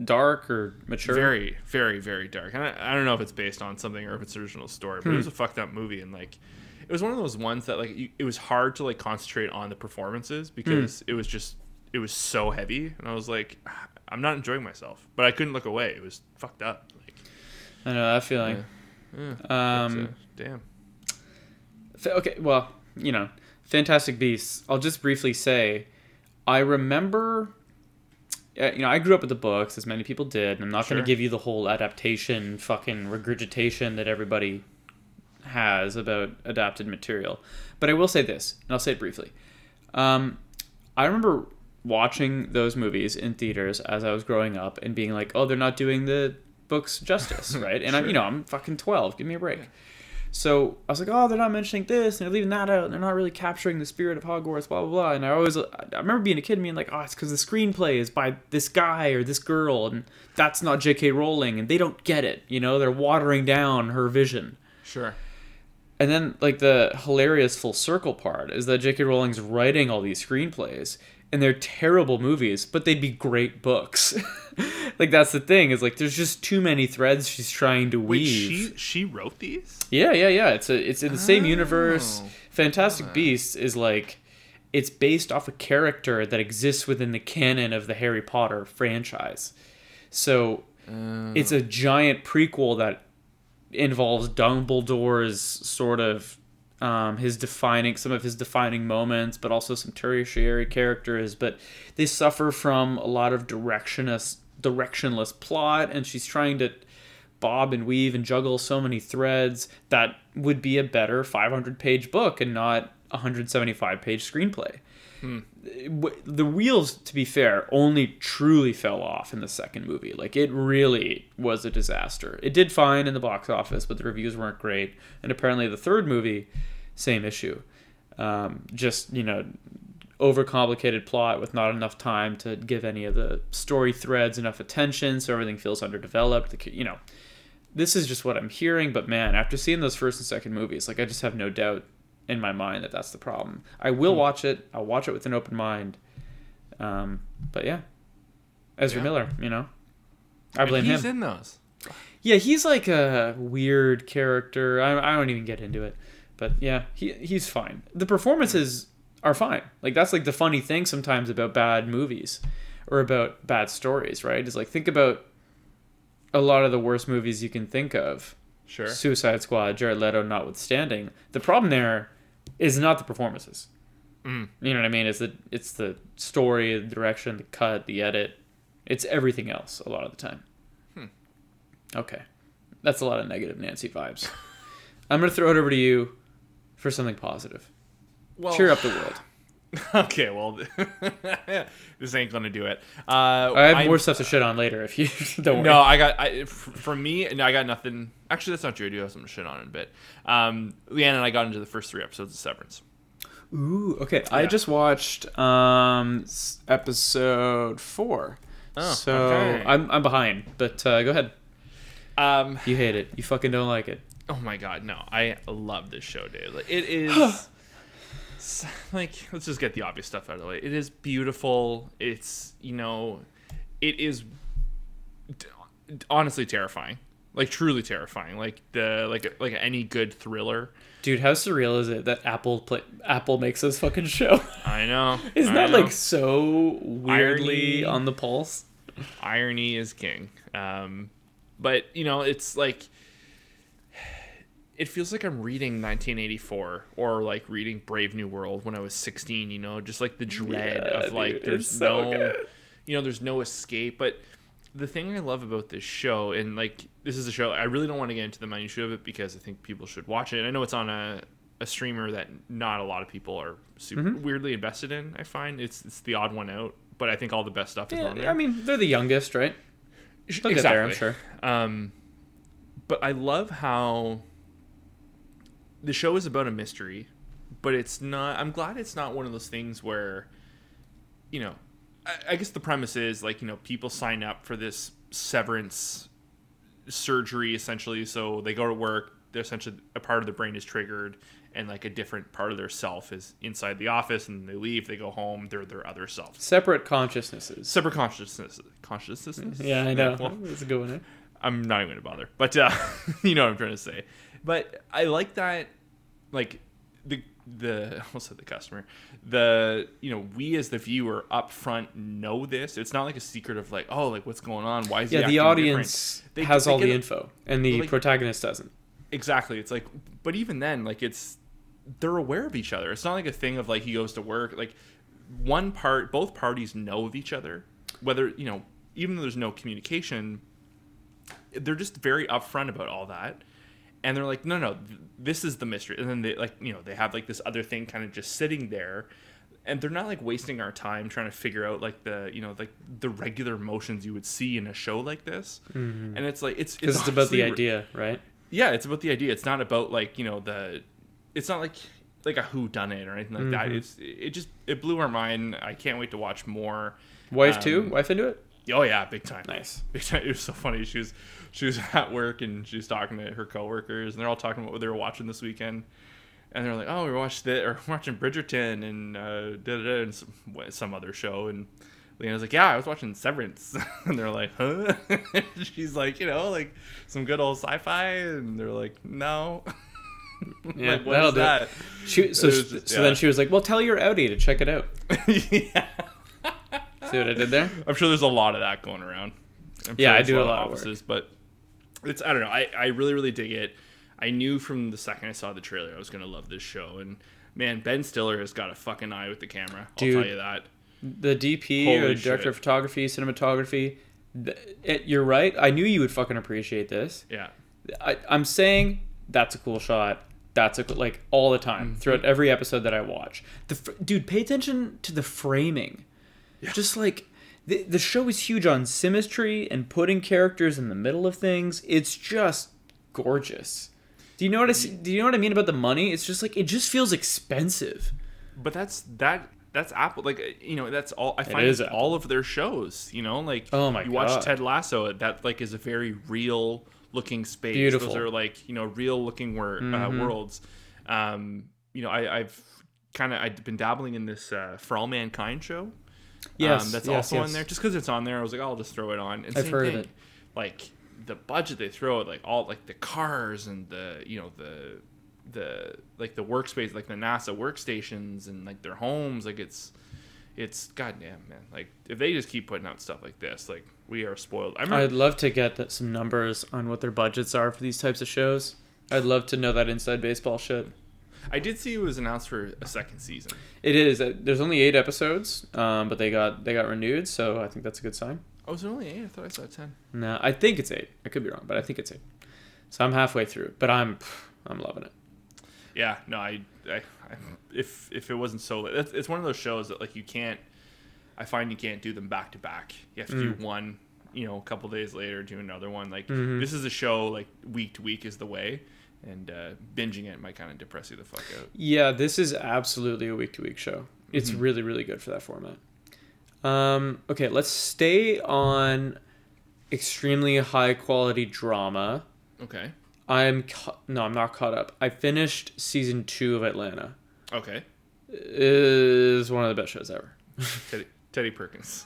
dark or mature. very, very, very dark. And I, I don't know if it's based on something or if it's original story, but it Hmm. was a fucked up movie, and like it was one of those ones that like you, it was hard to like concentrate on the performances because Hmm. it was just it was so heavy, and I was like, "Ah, I'm not enjoying myself, but I couldn't look away. It was fucked up. Like, I know that feeling. yeah, but, Um, uh, damn. Okay, well, you know, Fantastic Beasts. I'll just briefly say, I remember. Uh, You know, I grew up with the books, as many people did. And I'm not going to give you the whole adaptation, fucking regurgitation that everybody has about adapted material. But I will say this, and I'll say it briefly. Um, I remember watching those movies in theaters as I was growing up and being like, "Oh, they're not doing the books justice, right?" And I'm, you know, I'm fucking 12. Give me a break. So I was like, oh, they're not mentioning this, and they're leaving that out, and they're not really capturing the spirit of Hogwarts, blah blah blah. And I always, I remember being a kid, and being like, oh, it's because the screenplay is by this guy or this girl, and that's not J.K. Rowling, and they don't get it. You know, they're watering down her vision. Sure. And then, like the hilarious full circle part is that J.K. Rowling's writing all these screenplays, and they're terrible movies, but they'd be great books. like that's the thing is like there's just too many threads she's trying to Wait, weave. she she wrote these? Yeah, yeah, yeah. It's a it's in the same oh. universe. Oh. Fantastic Beasts is like it's based off a character that exists within the canon of the Harry Potter franchise. So it's oh. a giant prequel that involves Dumbledore's sort of um, his defining some of his defining moments, but also some tertiary characters. But they suffer from a lot of directionless directionless plot, and she's trying to bob and weave and juggle so many threads that would be a better 500 page book and not a 175 page screenplay. W- The wheels, to be fair, only truly fell off in the second movie. Like, it really was a disaster. It did fine in the box office, but the reviews weren't great. And apparently, the third movie, same issue. Um, just, you know, overcomplicated plot with not enough time to give any of the story threads enough attention, so everything feels underdeveloped. You know, this is just what I'm hearing. But man, after seeing those first and second movies, like I just have no doubt in my mind that that's the problem. I will Hmm. watch it. I'll watch it with an open mind. Um, but yeah, Ezra Yeah. Miller, you know, I And blame he's him. in those. Yeah, he's like a weird character. I, I don't even get into it, but yeah, he he's fine. The performances are fine. Like that's like the funny thing sometimes about bad movies or about bad stories, right? Is like think about a lot of the worst movies you can think of. Sure. Suicide Squad, Jared Leto notwithstanding. The problem there is not the performances. Mm. You know what I mean? It's the it's the story, the direction, the cut, the edit. It's everything else a lot of the time. Hmm. Okay, that's a lot of negative Nancy vibes. I'm gonna throw it over to you for something positive. Well, Cheer up the world. Okay, well, this ain't gonna do it. Uh, I have I'm- more stuff to shit on later if you don't worry. No, I got I, for me. No, I got nothing. Actually, that's not true. I do have some shit on in a bit. Um, Leanne and I got into the first three episodes of Severance. Ooh, okay. I just watched um episode four. Oh, so okay. I'm I'm behind, but uh, go ahead. Um, You hate it. You fucking don't like it. oh my god, no! I love this show, dude. Like, it is. like, let's just get the obvious stuff out of the way. It is beautiful. It's you know, it is d- honestly terrifying. Like truly terrifying. Like the like like any good thriller. Dude, how surreal is it that Apple play, Apple makes this fucking show? I know. Isn't I that know. like so weirdly Irony. on the pulse? irony is king. Um, but you know, it's like it feels like I'm reading 1984 or like reading Brave New World when I was 16. You know, just like the dread Yeah, of like dude, there's so no, good. you know, there's no escape. But the thing I love about this show, and like this is a show, I really don't want to get into the minutiae of it because I think people should watch it. I know it's on a a streamer that not a lot of people are super Mm-hmm. weirdly invested in. I find it's it's the odd one out, but I think all the best stuff is on there. Yeah, I mean, they're the youngest, right? They'll get there, I'm sure. Um, but I love how the show is about a mystery, but it's not. I'm glad it's not one of those things where, you know, I, I guess the premise is like you know people sign up for this severance surgery essentially, so they go to work. They're essentially a part of the brain is triggered, and like a different part of their self is inside the office, and they leave. They go home. They're their other self. Separate consciousnesses. Separate consciousnesses Consciousnesses. Yeah, I know. Well, It's a good one. eh? I'm not even gonna bother. But uh, you know what I'm trying to say. But I like that, like the the said the customer, the you know we as the viewer up front know this. It's not like a secret of like oh like what's going on. Why is he Yeah, the audience? They- has they all the info, and the like- protagonist doesn't. Exactly. It's like, but even then, like it's they're aware of each other. It's not like a thing of like he goes to work. Like one part, both parties know of each other. Whether you know, even though there's no communication, they're just very upfront about all that. And they're like, no, no, this is the mystery. And then they like, you know, they have like this other thing kind of just sitting there. And they're not like wasting our time trying to figure out like the you know like the regular motions you would see in a show like this, and it's like it's Because it's about the idea, right? yeah it's about the idea it's not about like you know the it's not like like a who done it or anything like that Mm-hmm. it's it just it blew our mind i can't wait to watch more Wife Um, too? Wife into it? Oh yeah big time Nice. big time it was so funny she was she was at work and she was talking to her coworkers and they're all talking about what they were watching this weekend and they're like oh we watched that or we're watching bridgerton and uh da, da, da, and some, some other show and Lena's like, yeah, I was watching Severance, and they're like, huh? She's like, you know, like some good old sci-fi, and they're like, no. Yeah, like, that'll do that? She, so was so yeah. then she was like, "Well, tell your Audi to check it out." yeah. See what I did there? I'm sure there's a lot of that going around. I'm Yeah, sure I do a of lot of work. offices, but it's I don't know. I I really really dig it. I knew from the second I saw the trailer I was gonna love this show, and man, Ben Stiller has got a fucking eye with the camera. I'll Dude. tell you that. The DP Holy or director shit. of photography, cinematography. th- it, you're right. I knew you would fucking appreciate this. Yeah. I, I'm saying that's a cool shot. That's a cool, like all the time Mm-hmm. throughout every episode that I watch. The fr- dude, pay attention to the framing. Just like the the show is huge on symmetry and putting characters in the middle of things. It's just gorgeous. Do you know what I see, do you know what I mean about the money? It's just like it just feels expensive. But that's that. That's Apple. Like uh, you know, that's all. I find is it's all of their shows. You know, like Oh my you watch Ted Lasso. That like is a very real looking space. Beautiful. Mm-hmm. Those are like you know real looking wor- uh, worlds. Um, you know, I, I've kind of I've been dabbling in this uh, For All Mankind show. Yes, um, that's yes, also yes. on there. Just because it's on there, I was like, oh, I'll just throw it on. And I've heard of thing, it. Like the budget they throw at, like all like the cars and the you know the the like the workspace, like the NASA workstations and like their homes. Like it's it's goddamn man. Like if they just keep putting out stuff like this, like we are spoiled. I remember I'd love to get that, some numbers on what their budgets are for these types of shows. I'd love to know that inside baseball shit. I did see it was announced for a second season. It is. uh, There's only eight episodes, um, but they got they got renewed, so I think that's a good sign. Oh, was it only eight? I thought I saw ten. No, I think it's eight. I could be wrong, but I think it's eight. So I'm halfway through, but I'm I'm loving it. Yeah, no, I, I, I if if it wasn't so late, it's, it's one of those shows that like you can't. I find you can't do them back to back. You have to Mm. do one, you know, a couple days later, do another one. Like Mm-hmm. this is a show like week to week is the way, and uh, binging it might kind of depress you the fuck out. Yeah, this is absolutely a week to week show. It's really really good for that format. Um, okay, let's stay on extremely high quality drama. Okay, I'm ca- no, I'm not caught up. I finished season two of Atlanta. okay, It is one of the best shows ever. Teddy, Teddy Perkins.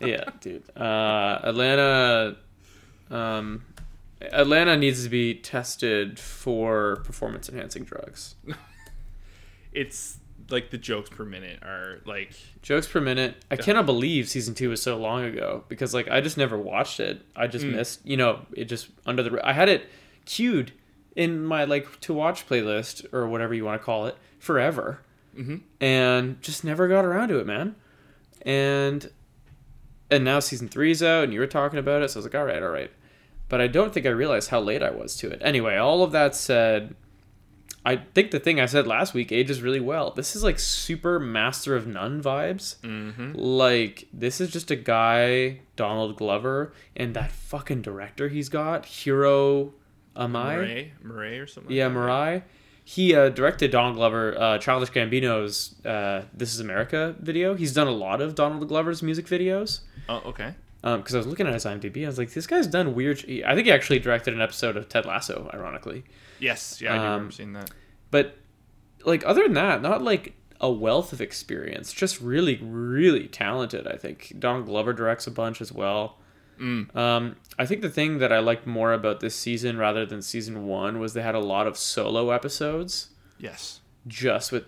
yeah, dude. Uh, Atlanta, um, Atlanta needs to be tested for performance enhancing drugs. It's like the jokes per minute are like Jokes per minute. I cannot believe season two was so long ago because like I just never watched it. I just Mm. missed. You know, it just under the. I had it queued in my like to watch playlist or whatever you want to call it forever, Mhm. and just never got around to it, man. And and now season three's out, and you were talking about it, so I was like, all right, all right. But I don't think I realized how late I was to it. Anyway, all of that said, I think the thing I said last week ages really well. This is like super Master of None vibes. mm-hmm. Like this is just a guy, Donald Glover, and that fucking director he's got, Hiro Amai. Murray, Murray or something. Yeah, like that. Mirai. he uh, directed Donald Glover, uh, Childish Gambino's uh, "This Is America" video. He's done a lot of Donald Glover's music videos. Oh, okay. Because I was looking at his IMDb, I was like, this guy's done weird. sh- I think he actually directed an episode of Ted Lasso, ironically. Yes, yeah, I Um, seeing that. But like other than that, not like a wealth of experience. Just really, really talented. I think Don Glover directs a bunch as well. Mm. Um, I think the thing that I liked more about this season rather than season one was they had a lot of solo episodes, Yes. just with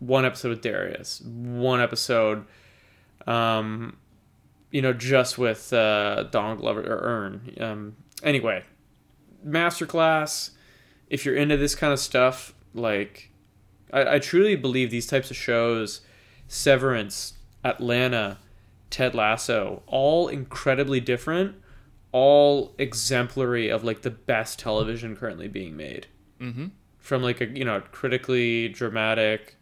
one episode with Darius, one episode, um, you know, just with uh, Donald Glover or Earn. Um, anyway, masterclass. If you're into this kind of stuff, like, I, I truly believe these types of shows, Severance, Atlanta, Ted Lasso, all incredibly different, all exemplary of like the best television currently being made. Mm-hmm. From like a you know critically dramatic,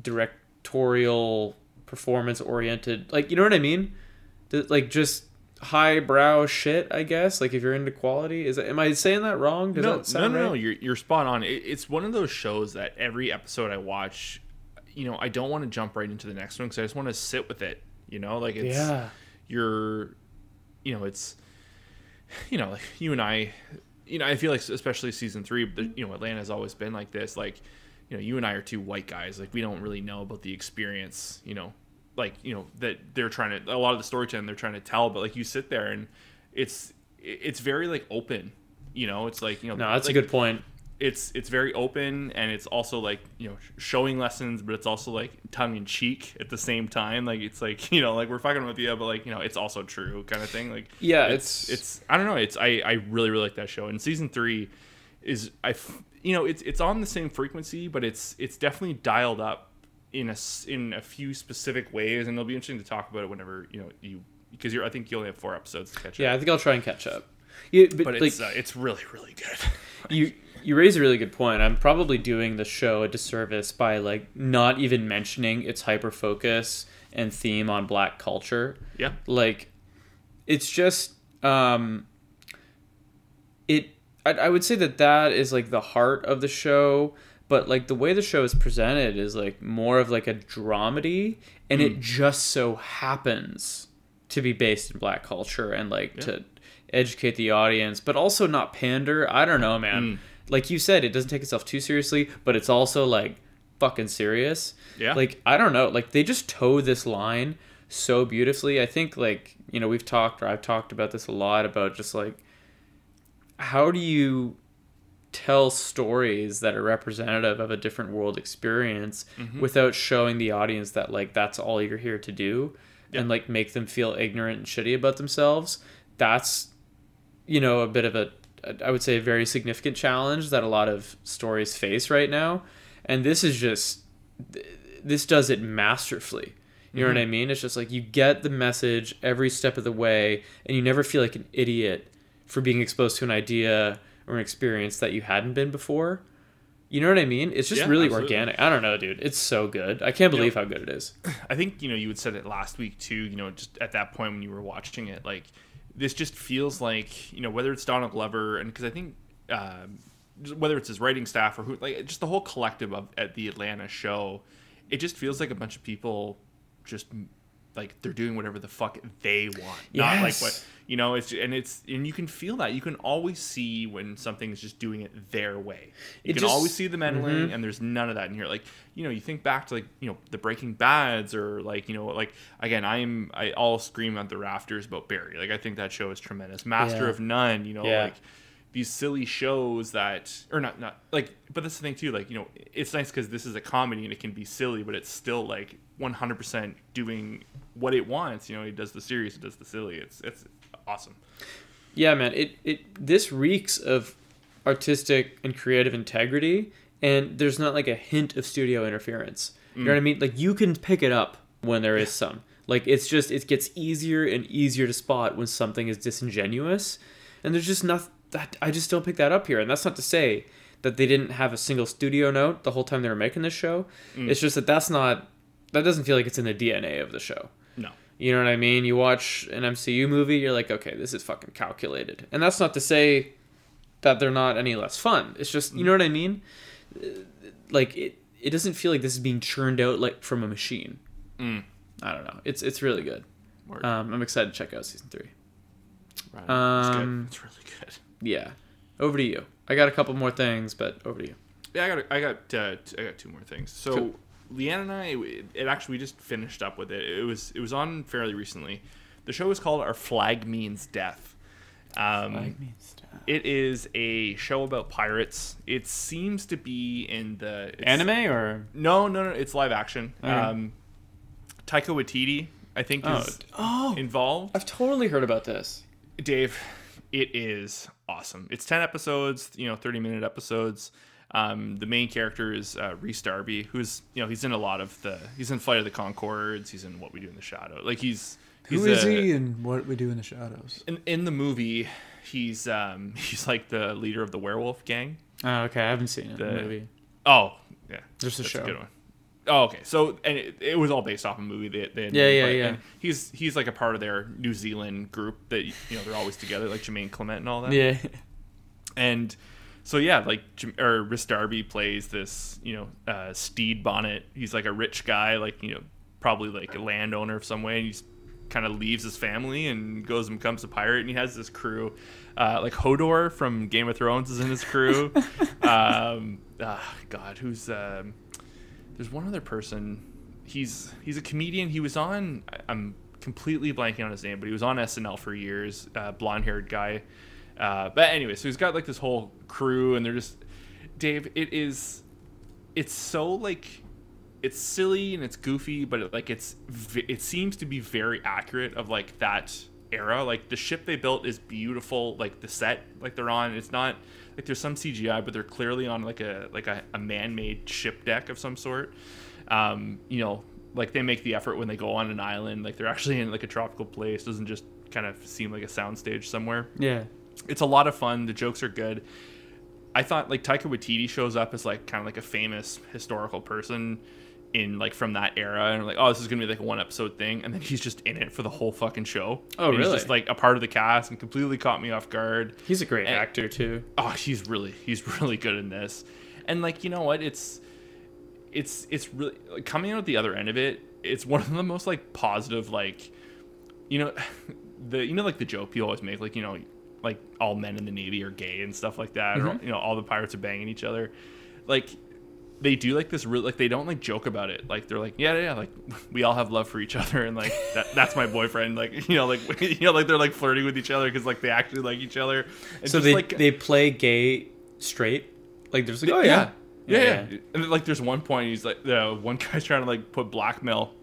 directorial, performance oriented, like you know what I mean, like just highbrow shit. I guess like if you're into quality, is that, am I saying that wrong? Does no, that no, sound no, right? no. You're you're spot on. It, it's one of those shows that every episode I watch, you know, I don't want to jump right into the next one because I just want to sit with it. You know, like it's yeah. you're, you know, it's, you know, like you and I, you know, I feel like especially season three, but, you know, Atlanta has always been like this. Like, you know, you and I are two white guys. Like we don't really know about the experience. You know, like you know that they're trying to a lot of the storytelling they're trying to tell, but like you sit there and it's it's very like open. You know, it's like you know, No, that's like, a good point. it's it's very open and it's also like you know showing lessons but it's also like tongue in cheek at the same time like it's like you know like we're fucking with you but like you know it's also true kind of thing like Yeah, it's it's- it's i don't know it's i i really really like that show and season three is i you know it's it's on the same frequency but it's it's definitely dialed up in a s- in a few specific ways and it'll be interesting to talk about it whenever you know you because you're i think you only have four episodes to catch up. Yeah, I think I'll try and catch up. Yeah, but, but like it's uh, it's really really good you you raise a really good point. I'm probably doing the show a disservice by like not even mentioning its hyper focus and theme on black culture. yeah Like it's just um it I, I would say that that is like the heart of the show but like the way the show is presented is like more of like a dramedy and it hmm. just so happens to be based in black culture and like to educate the audience but also not pander. I don't know man. Hmm. Like you said it doesn't take itself too seriously but it's also like fucking serious. Yeah. like i don't know. Like they just toe this line so beautifully. I think like you know we've talked or i've talked about this a lot about just like how do you tell stories that are representative of a different world experience Mm-hmm. without showing the audience that like that's all you're here to do and like make them feel ignorant and shitty about themselves? That's you know a bit of a i would say a very significant challenge that a lot of stories face right now. And this is just this does it masterfully. You know what i mean? It's just like you get the message every step of the way and you never feel like an idiot for being exposed to an idea or an experience that you hadn't been before. You know what i mean? It's just Yeah, really absolutely. organic. I don't know dude. It's so good. I can't believe how good it is. I think you know you had said it last week too. You know, just at that point when you were watching it, like this just feels like you know whether it's Donald Glover and because I think um, whether it's his writing staff or who like just the whole collective of at the Atlanta show, it just feels like a bunch of people just like they're doing whatever the fuck they want, not like what you know. It's and it's and you can feel that you can always see when something is just doing it their way. You It can just- always see the meddling mm-hmm. and there's none of that in here like you know you think back to like you know the breaking bads or like you know like again i'm i all scream at the rafters about barry like i think that show is tremendous master Yeah. of none you know Yeah. like these silly shows that or not not like but that's the thing too like you know it's nice because this is a comedy and it can be silly but it's still like 100% doing what it wants you know it does the serious it does the silly it's it's awesome Yeah, man. It it this reeks of artistic and creative integrity, and there's not like a hint of studio interference. You know what I mm. mean? Like you can pick it up when there is some. Like it's just it gets easier and easier to spot when something is disingenuous, and there's just nothing that I just don't pick that up here. And that's not to say that they didn't have a single studio note the whole time they were making this show. Mm. It's just that that's not that doesn't feel like it's in the DNA of the show. No You know what I mean? You watch an MCU movie, you're like, okay, this is fucking calculated. And that's not to say that they're not any less fun. It's just, you know what I mean? uh, like it it doesn't feel like this is being churned out like from a machine. Mm. I don't know. It's it's really good. Um, I'm excited to check out season three. Right. it's, um, good. it's really good. Yeah. Over to you. I got a couple more things, but over to you. Yeah, I got I got uh, t- I got two more things. So Cool. Leanne and I, it, actually we just finished up with it. It was it was on fairly recently. The show is called Our Flag Means Death. Um, it is a show about pirates. It seems to be in the Anime or No, no, no. It's live action. Okay. Um, Taika Waititi, I think, oh is oh involved. I've totally heard about this. Dave, it is awesome. It's ten episodes, you know, thirty minute episodes. Um, the main character is uh, Rhys Darby, who's you know he's in a lot of the he's in Flight of the Conchords. He's in What We Do in the Shadow. Like he's he's Who is a- he and what we do in the shadows? in in the movie? He's um he's like the leader of the werewolf gang. Oh, okay. I haven't seen it. The- movie. Oh yeah, There's a that's show. good one. Oh, okay. So, and it, it was all based off a movie. They, they had Yeah, made, yeah, but- yeah. and he's he's like a part of their New Zealand group that you know they're always together, like Jermaine Clement and all that. Yeah. And so yeah, like or Rhys Darby plays this, you know, uh, Stede Bonnet. He's like a rich guy, like you know, probably like a landowner of some way, and he's kind of leaves his family and goes and becomes a pirate. And he has this crew, uh, like Hodor from Game of Thrones is in his crew. um, ah, God, who's um, there's one other person. He's he's a comedian. He was on. I'm completely blanking on his name, but he was on SNL for years. Uh, blonde haired guy. Uh, but anyway, so he's got like this whole crew, and they're just Dave. It is. It's so like. It's silly and it's goofy, but it, like it's it seems to be very accurate of like that era. Like the ship they built is beautiful. Like the set like they're on, it's not like there's some CGI, but they're clearly on like a like a, a man-made ship deck of some sort. Um, you know, like they make the effort when they go on an island. Like they're actually in like a tropical place. Doesn't just kind of seem like a soundstage somewhere Yeah. It's a lot of fun. The jokes are good. I thought like Taika Waititi shows up as like kind of like a famous historical person in like from that era, and I'm like, oh, this is gonna be like a one episode thing, and then he's just in it for the whole fucking show. Oh, And He's really? just like a part of the cast and completely caught me off guard. He's a great And- actor too. Oh, he's really he's really good in this, and like you know what, it's it's it's really like, coming out at the other end of it. It's one of the most like positive like, you know, the you know like the joke people always make like you know like all men in the navy are gay and stuff like that, or you know all the pirates are banging each other, like. They do like this real like they don't like joke about it like they're like yeah yeah like we all have love for each other and like that, that's my boyfriend like you know like you know like they're like flirting with each other because like they actually like each other and So just, they like they play gay straight. Like there's like oh yeah. yeah, yeah. And then, like, there's one point he's like, uh, one guy's trying to like put blackmail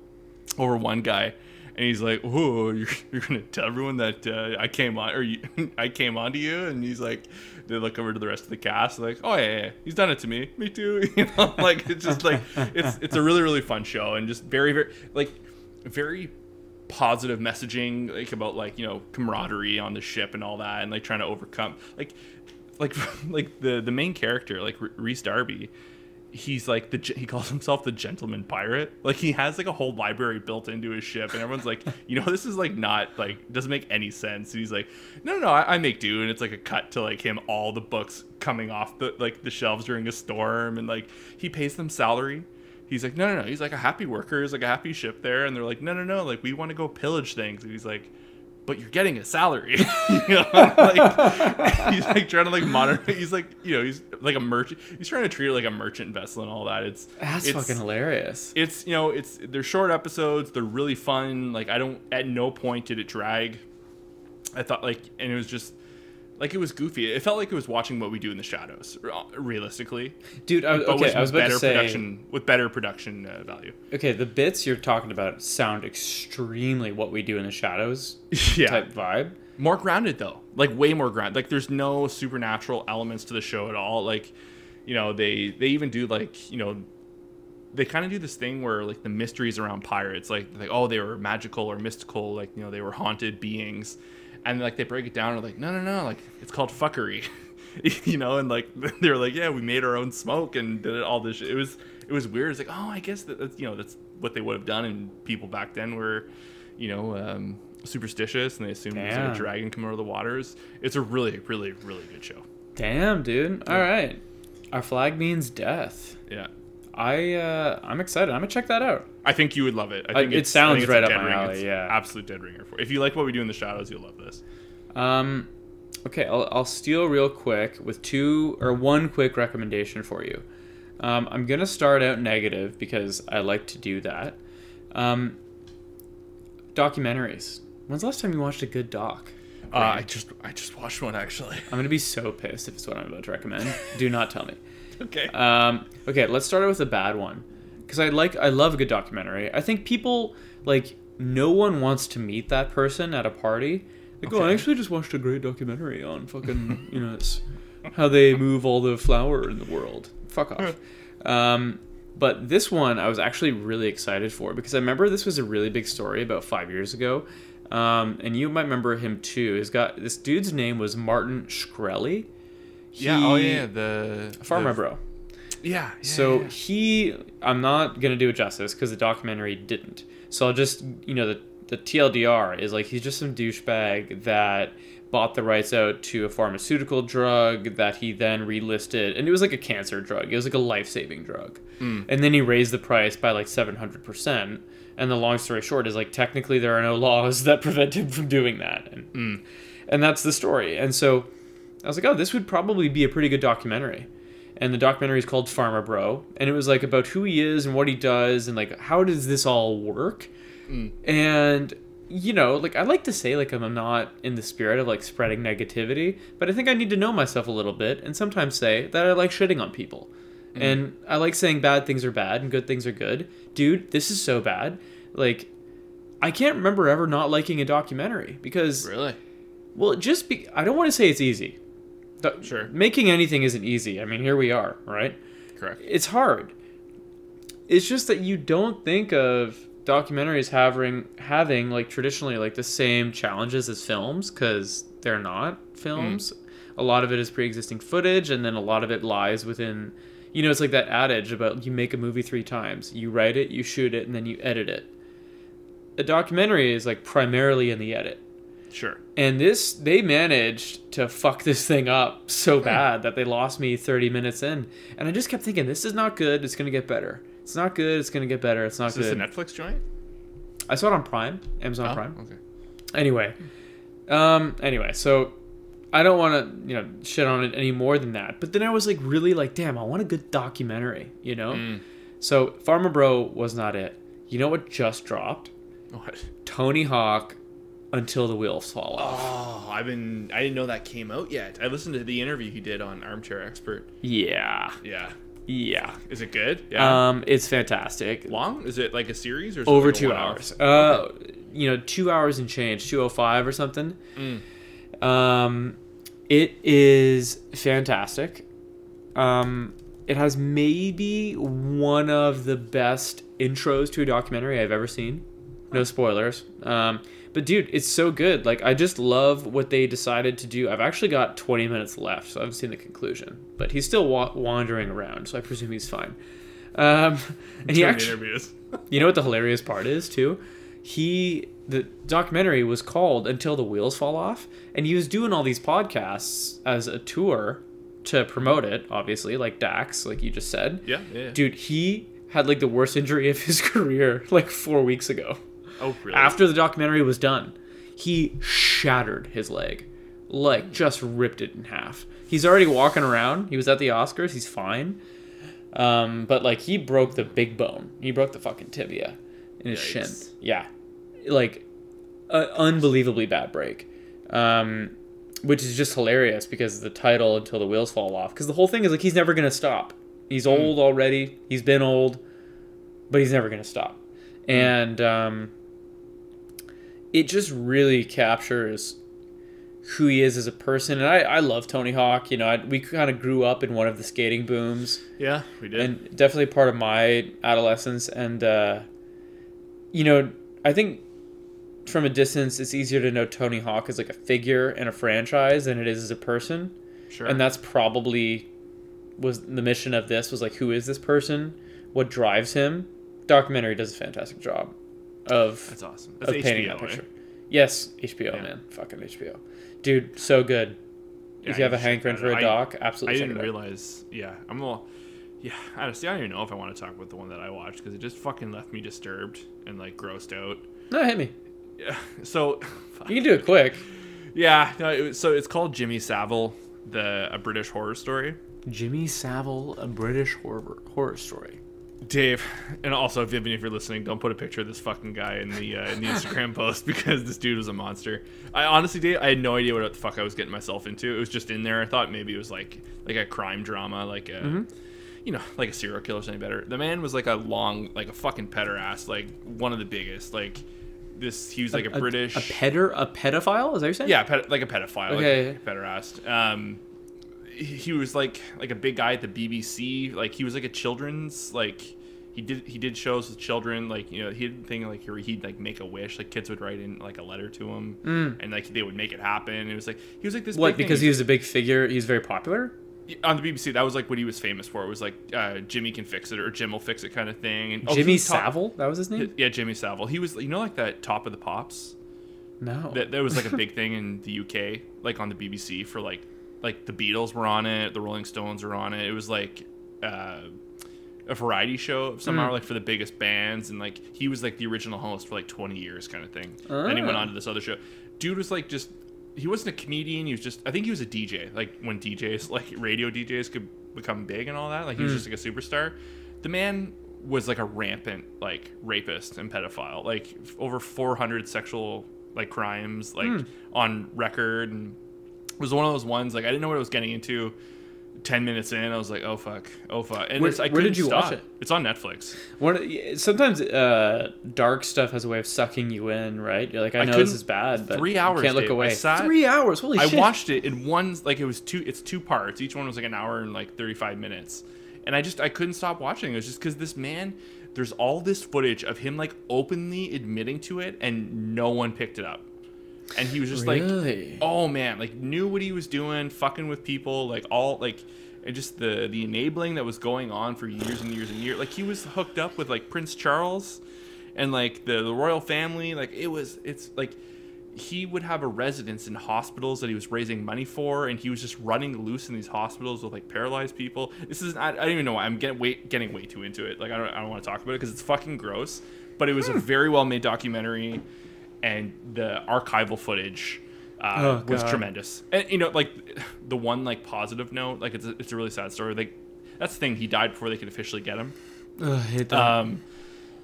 over one guy, and he's like, "Oh, you're, you're gonna tell everyone that uh, I came on, or you, I came on to you?" And he's like, they look over to the rest of the cast, like, "Oh yeah, yeah, he's done it to me, me too." You know, like it's just like it's it's a really really fun show and just very very like very positive messaging like about like you know camaraderie on the ship and all that and like trying to overcome like like like the the main character like Rhys Darby he's like the he calls himself the gentleman pirate like he has like a whole library built into his ship and everyone's like you know this is like not like doesn't make any sense and he's like no no no I, I make do and it's like a cut to like him all the books coming off the like the shelves during a storm and like he pays them salary he's like, no, no, no. He's like a happy worker. He's like a happy ship there. And they're like, no, no, no. Like, we want to go pillage things. And he's like, but you're getting a salary. you know, like, he's like trying to like monitor. He's like, you know, he's like a merchant. He's trying to treat it like a merchant vessel and all that. It's That's it's, fucking hilarious. It's you know, it's they're short episodes. They're really fun. Like I don't at no point did it drag. I thought like, and it was just like it was goofy. It felt like it was watching what we do in the shadows, realistically Dude, I, okay, with, I was better to say production with better production uh, value. Okay, the bits you're talking about sound extremely what we do in the shadows Yeah, type vibe. more grounded though, like way more grounded. Like there's no supernatural elements to the show at all. Like, you know, they they even do like you know, they kind of do this thing where like the mysteries around pirates, like like oh they were magical or mystical, like you know they were haunted beings, and like they break it down and like no no no like it's called fuckery. you know, and like they're like, yeah, we made our own smoke and did all this. Shit. It was it was weird. It's like, oh, I guess that, that's you know that's what they would have done, and people back then were, you know, um, superstitious, and they assumed it was like a dragon coming out of the waters. It's a really, really, really good show. Damn, dude. All right. Our flag means death. Yeah. I uh, I'm excited. I'm gonna check that out. I think you would love it. I Uh, think it sounds I think it's a right up my alley, It's yeah. absolute dead ringer. For if you like what we do in the shadows, you'll love this. Um, okay, I'll, I'll steal real quick with two or one quick recommendation for you. Um, I'm gonna start out negative because I like to do that. Um, documentaries. When's the last time you watched a good doc? Uh, I just I just watched one actually. I'm gonna be so pissed if it's what I'm about to recommend. do not tell me. okay. Um, okay, let's start out with a bad one because I like I love a good documentary. I think people like no one wants to meet that person at a party. Like, oh, I actually just watched a great documentary on fucking you know it's how they move all the flour in the world. Fuck off. Um, but this one I was actually really excited for because I remember this was a really big story about five years ago. Um, and you might remember him too. He's got this dude's name was Martin Shkreli. Yeah. Oh yeah. The Pharma the- Bro. Yeah. yeah, So yeah. he, I'm not gonna do it justice because the documentary didn't. So I'll just, you know, the the TLDR is like he's just some douchebag that bought the rights out to a pharmaceutical drug that he then relisted, and it was like a cancer drug. It was like a life saving drug, Hmm. and then he raised the price by like seven hundred percent. And the long story short is like technically there are no laws that prevent him from doing that, and Hmm. and that's the story. And so I was like, oh, this would probably be a pretty good documentary. And the documentary is called Pharma Bro, and it was like about who he is and what he does, and like how does this all work. Mm. And you know, like I like to say, like I'm not in the spirit of like spreading negativity, but I think I need to know myself a little bit, and sometimes say that I like shitting on people, mm. and I like saying bad things are bad and good things are good. Dude, this is so bad. Like, I can't remember ever not liking a documentary because really. well, just be. I don't want to say it's easy. Sure. Making anything isn't easy. I mean, here we are, right? Correct. It's hard. It's just that you don't think of documentaries having having like traditionally like the same challenges as films because they're not films. Mm. A lot of it is pre-existing footage, and then a lot of it lies within. You know, it's like that adage about you make a movie three times. You write it, you shoot it, and then you edit it. A documentary is like primarily in the edit. Sure. And this, they managed to fuck this thing up so bad that they lost me 30 minutes in. And I just kept thinking, this is not good. It's going to get better. It's not good. It's going to get better. It's not good. Is this a. Netflix joint? I saw it on Prime, Amazon Oh, Prime. Okay. Anyway, um, anyway, so I don't want to, you know, shit on it any more than that. But then I was like, really like, damn, I want a good documentary, you know? Mm. So Pharma Bro was not it. You know what just dropped? What? Tony Hawk until the wheels fall off. Oh, I've been. I didn't know that came out yet. I listened to the interview he did on Armchair Expert. Yeah. Yeah. Yeah. Is it good? Yeah. Um, it's fantastic. Long? Is it like a series or Over like two hours. Uh, you know, two hours and change, two oh five or something. Um, it is fantastic. Um, it has maybe one of the best intros to a documentary I've ever seen. No spoilers. Um, but dude, it's so good. Like I just love what they decided to do. I've actually got 20 minutes left, so I haven't seen the conclusion. But he's still wa- wandering around, so I presume he's fine. Um, and he actually, interviews. you know what the hilarious part is too? He the documentary was called Until the Wheels Fall Off, and he was doing all these podcasts as a tour to promote it, obviously, like Dax, like you just said. yeah, yeah. Dude, he had like the worst injury of his career like four weeks ago. Oh, really? After the documentary was done, he shattered his leg. Like just ripped it in half. He's already walking around. He was at the Oscars. He's fine. Um, but like he broke the big bone. He broke the fucking tibia in his shin. Yeah, like a unbelievably bad break. Um, which is just hilarious because the title until the wheels fall off. Because the whole thing is like he's never gonna stop. He's old already. He's been old, but he's never gonna stop. And um, it just really captures who he is as a person. And I, I love Tony Hawk. You know, I, we kind of grew up in one of the skating booms yeah, we did. and definitely part of my adolescence and uh, you know i think from a distance it's easier to know tony hawk as like a figure and a franchise than it is as a person sure. and that's probably was the mission of this was like who is this person what drives him documentary does a fantastic job of That's awesome. of That's painting that picture eh? yes hbo Yeah. man fucking hbo dude so good if you have a should hankering for a out. doc, I, I absolutely. check didn't realize. Yeah, I'm a little. Yeah, honestly, I don't even know if I want to talk about the one that I watched because it just fucking left me disturbed and like grossed out. No, hit me. Yeah. So, You can do it quick. yeah. No, it, was- so it's called Jimmy Savile, the a British horror story. Jimmy Savile, a British horror horror story. Dave, and also Vivian, if you're listening, don't put a picture of this fucking guy in the uh, in the Instagram post because this dude was a monster. I honestly, Dave, I had no idea what the fuck I was getting myself into. It was just in there. I thought maybe it was like like a crime drama, like a you know like a serial killer or something better. The man was like a long, like a fucking pederast, like one of the biggest. Like this, he was like a, British a petter a pedophile. Is that what you're saying? yeah, ped- like a pedophile, Okay. like a pederast. Um, he, he was like like a big guy at the BBC. Like he was like a children's like he did he did shows with children. Like you know he did thing like where he'd like make a wish. Like kids would write in like a letter to him, and like they would make it happen. It was like he was like this. Mm. What? big thing. Because he was a big figure. He's very popular. on the BBC. That was like what he was famous for. It was like uh, Jimmy can fix it or Jim will fix it kind of thing. And oh, Jimmy was top- Savile. That was his name. Yeah, Jimmy Savile. He was you know like that top of the pops. No. that, that was like a big thing in the UK, like on the BBC for like like the Beatles were on it, the Rolling Stones were on it. It was like uh, a variety show somehow, like for the biggest bands, and like he was like the original host for like 20 years, kind of thing. Then he went Ah. on to this other show. Dude was like just he wasn't a comedian. He was just I think he was a DJ, like when DJs like radio DJs could become big and all that. Like he was just like a superstar. The man was like a rampant like rapist and pedophile, like f- over 400 sexual like crimes like on record, and was one of those ones like I didn't know what I was getting into. Ten minutes in, I was like, "Oh fuck, oh fuck!" And Where- it's, I where did couldn't you watch stop. it? It's on Netflix. One, sometimes uh, dark stuff has a way of sucking you in, right? You're like, I I know this is bad, but three you hours, can't look Dave. Away. sat- Three hours, holy shit. I shit! watched it in one like it was two. It's two parts. Each one was like an hour and like thirty five minutes, and I just I couldn't stop watching. It was just because this man. There's all this footage of him like openly admitting to it, and no one picked it up. And he was just Really? like, oh man, like knew what he was doing, fucking with people, like all like, and just the the enabling that was going on for years and years and years. Like he was hooked up with like Prince Charles, and like the the royal family. Like it was, it's like he would have a residence in hospitals that he was raising money for, and he was just running loose in these hospitals with like paralyzed people. This is I, I don't even know. why. I'm getting way getting way too into it. Like I don't I don't want to talk about it because it's fucking gross. But it was Hmm. a very well made documentary, and the archival footage. Uh, Oh, was tremendous, and you know, like the one like positive note, like it's a, it's a really sad story. Like that's the thing, he died before they could officially get him. Ugh, I hate that. Um,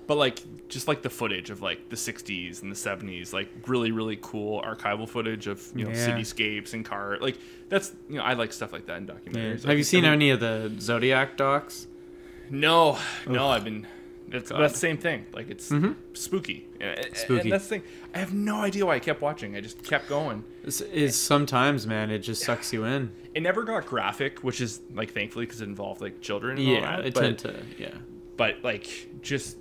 but like just like the footage of like the 60s and the 70s, like really really cool archival footage of you know Yeah. cityscapes and car. Like that's you know I like stuff like that in Yeah. documentaries. Have you seen I mean- any of the Zodiac docs? No, no, I've been. It's, God. that's the same thing. Like it's spooky. And- and- Spooky. And that's the thing. I have no idea why I kept watching. I just kept going. It's, it's sometimes, man, it just sucks you in. It never got graphic, which is like thankfully because it involved like children. And all Yeah, that, it but- tend to. Yeah. but like just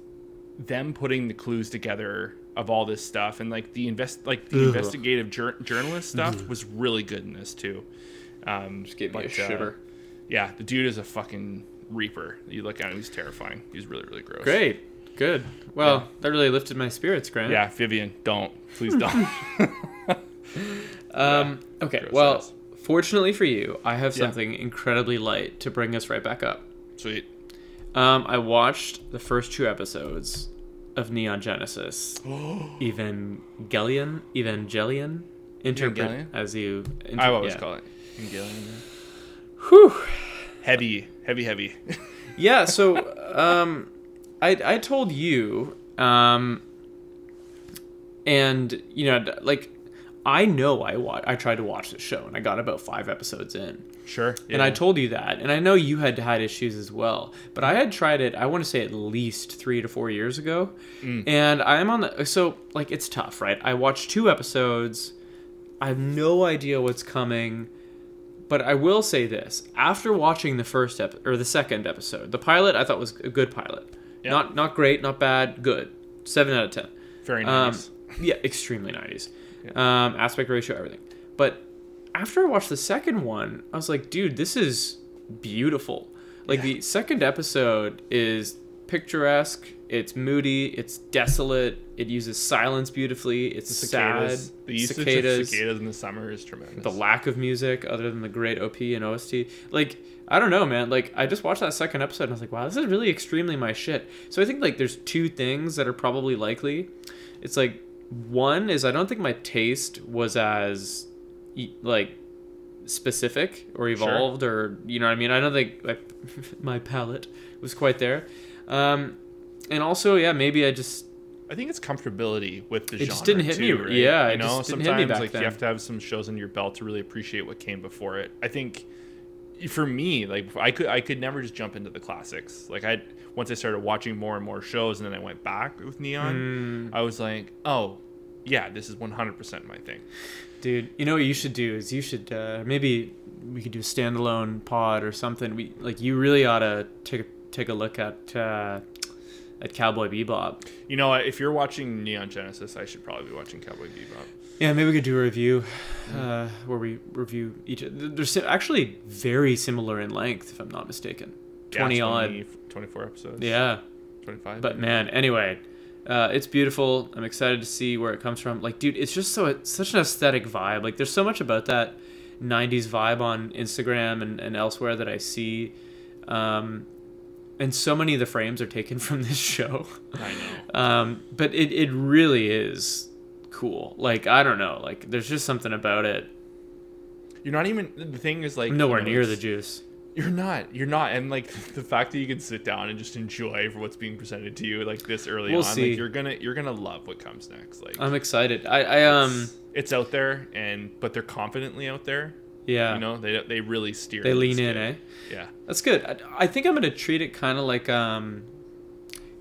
them putting the clues together of all this stuff and like the invest like the Ugh. investigative jour- journalist stuff was really good in this too um Just gave me a but, uh, shiver. yeah the dude is a fucking reaper you look at him he's terrifying he's really really gross Great. Good. Well, that really lifted my spirits, Grant. yeah vivian don't please don't Um, okay. Gross Well, ass. fortunately for you, I have Yeah. something incredibly light to bring us right back up. sweet Um, I watched the first two episodes of Neon Genesis. Evangelion, Evangelion, interpret Evangelion? as you. Inter- i always yeah. call it Evangelion, yeah. Whew. heavy heavy heavy Yeah. So, um, I I told you, um, and you know, like, I know I wa- I tried to watch the show and I got about five episodes in. sure And I told you that, and I know you had had issues as well. But I had tried it. I want to say at least three to four years ago, and I'm on the so like it's tough, right? I watched two episodes. I have no idea what's coming, but I will say this: after watching the first ep- or the second episode, the pilot I thought was a good pilot. Yeah. Not not great, not bad, good. Seven out of ten. very Um, nice yeah, extremely 90s. Um, aspect ratio, everything. But after I watched the second one, I was like, dude, this is beautiful. Like the second episode is picturesque. It's moody. It's desolate. It uses silence beautifully. It's Cicadas. sad. The usage cicadas. of cicadas in the summer is tremendous. the lack of music other than the great OP and OST. Like, I don't know, man. Like, I just watched that second episode and I was like, wow, this is really extremely my shit. So I think, like, there's two things that are probably likely. It's like, one is I don't think my taste was as, like, specific or evolved or, you know what I mean? I don't think, like, my palate was quite there. Um, and also, yeah, maybe I just I think it's comfortability with the It genre. just didn't hit me- too, right? yeah, you it know, just didn't sometimes me like then. you have to have some shows under your belt to really appreciate what came before it. I think for me, like I could I could never just jump into the classics. Like I once I started watching more and more shows, and then I went back with Neon. Mm. I was like, oh, yeah, this is 100% my thing. Dude, you know what you should do is you should uh, maybe we could do a standalone pod or something. We like you really ought to take a, take a look at uh, at Cowboy Bebop. You know, what? if you're watching Neon Genesis, I should probably be watching Cowboy Bebop. Yeah, maybe we could do a review uh, where we review each. They're actually very similar in length, if I'm not mistaken. Yeah, Twenty odd. 20 24 episodes. Yeah, 25. but man, anyway, uh, it's beautiful. I'm excited to see where it comes from. Like, dude, it's just so it's such an aesthetic vibe. Like, there's so much about that '90s vibe on Instagram and, and elsewhere that I see, um, and so many of the frames are taken from this show. I know. um, but it it really is cool. Like, I don't know. Like, there's just something about it. You're not even the thing is like I'm nowhere you know, near the juice. You're not. You're not. And like the fact that you can sit down and just enjoy for what's being presented to you like this early We'll on, see. like you're gonna you're gonna love what comes next. Like I'm excited. I, I um it's, it's out there and but they're confidently out there. yeah. You know, they they really steer. they lean in, eh? Yeah. That's good. I, I think I'm gonna treat it kind of like um,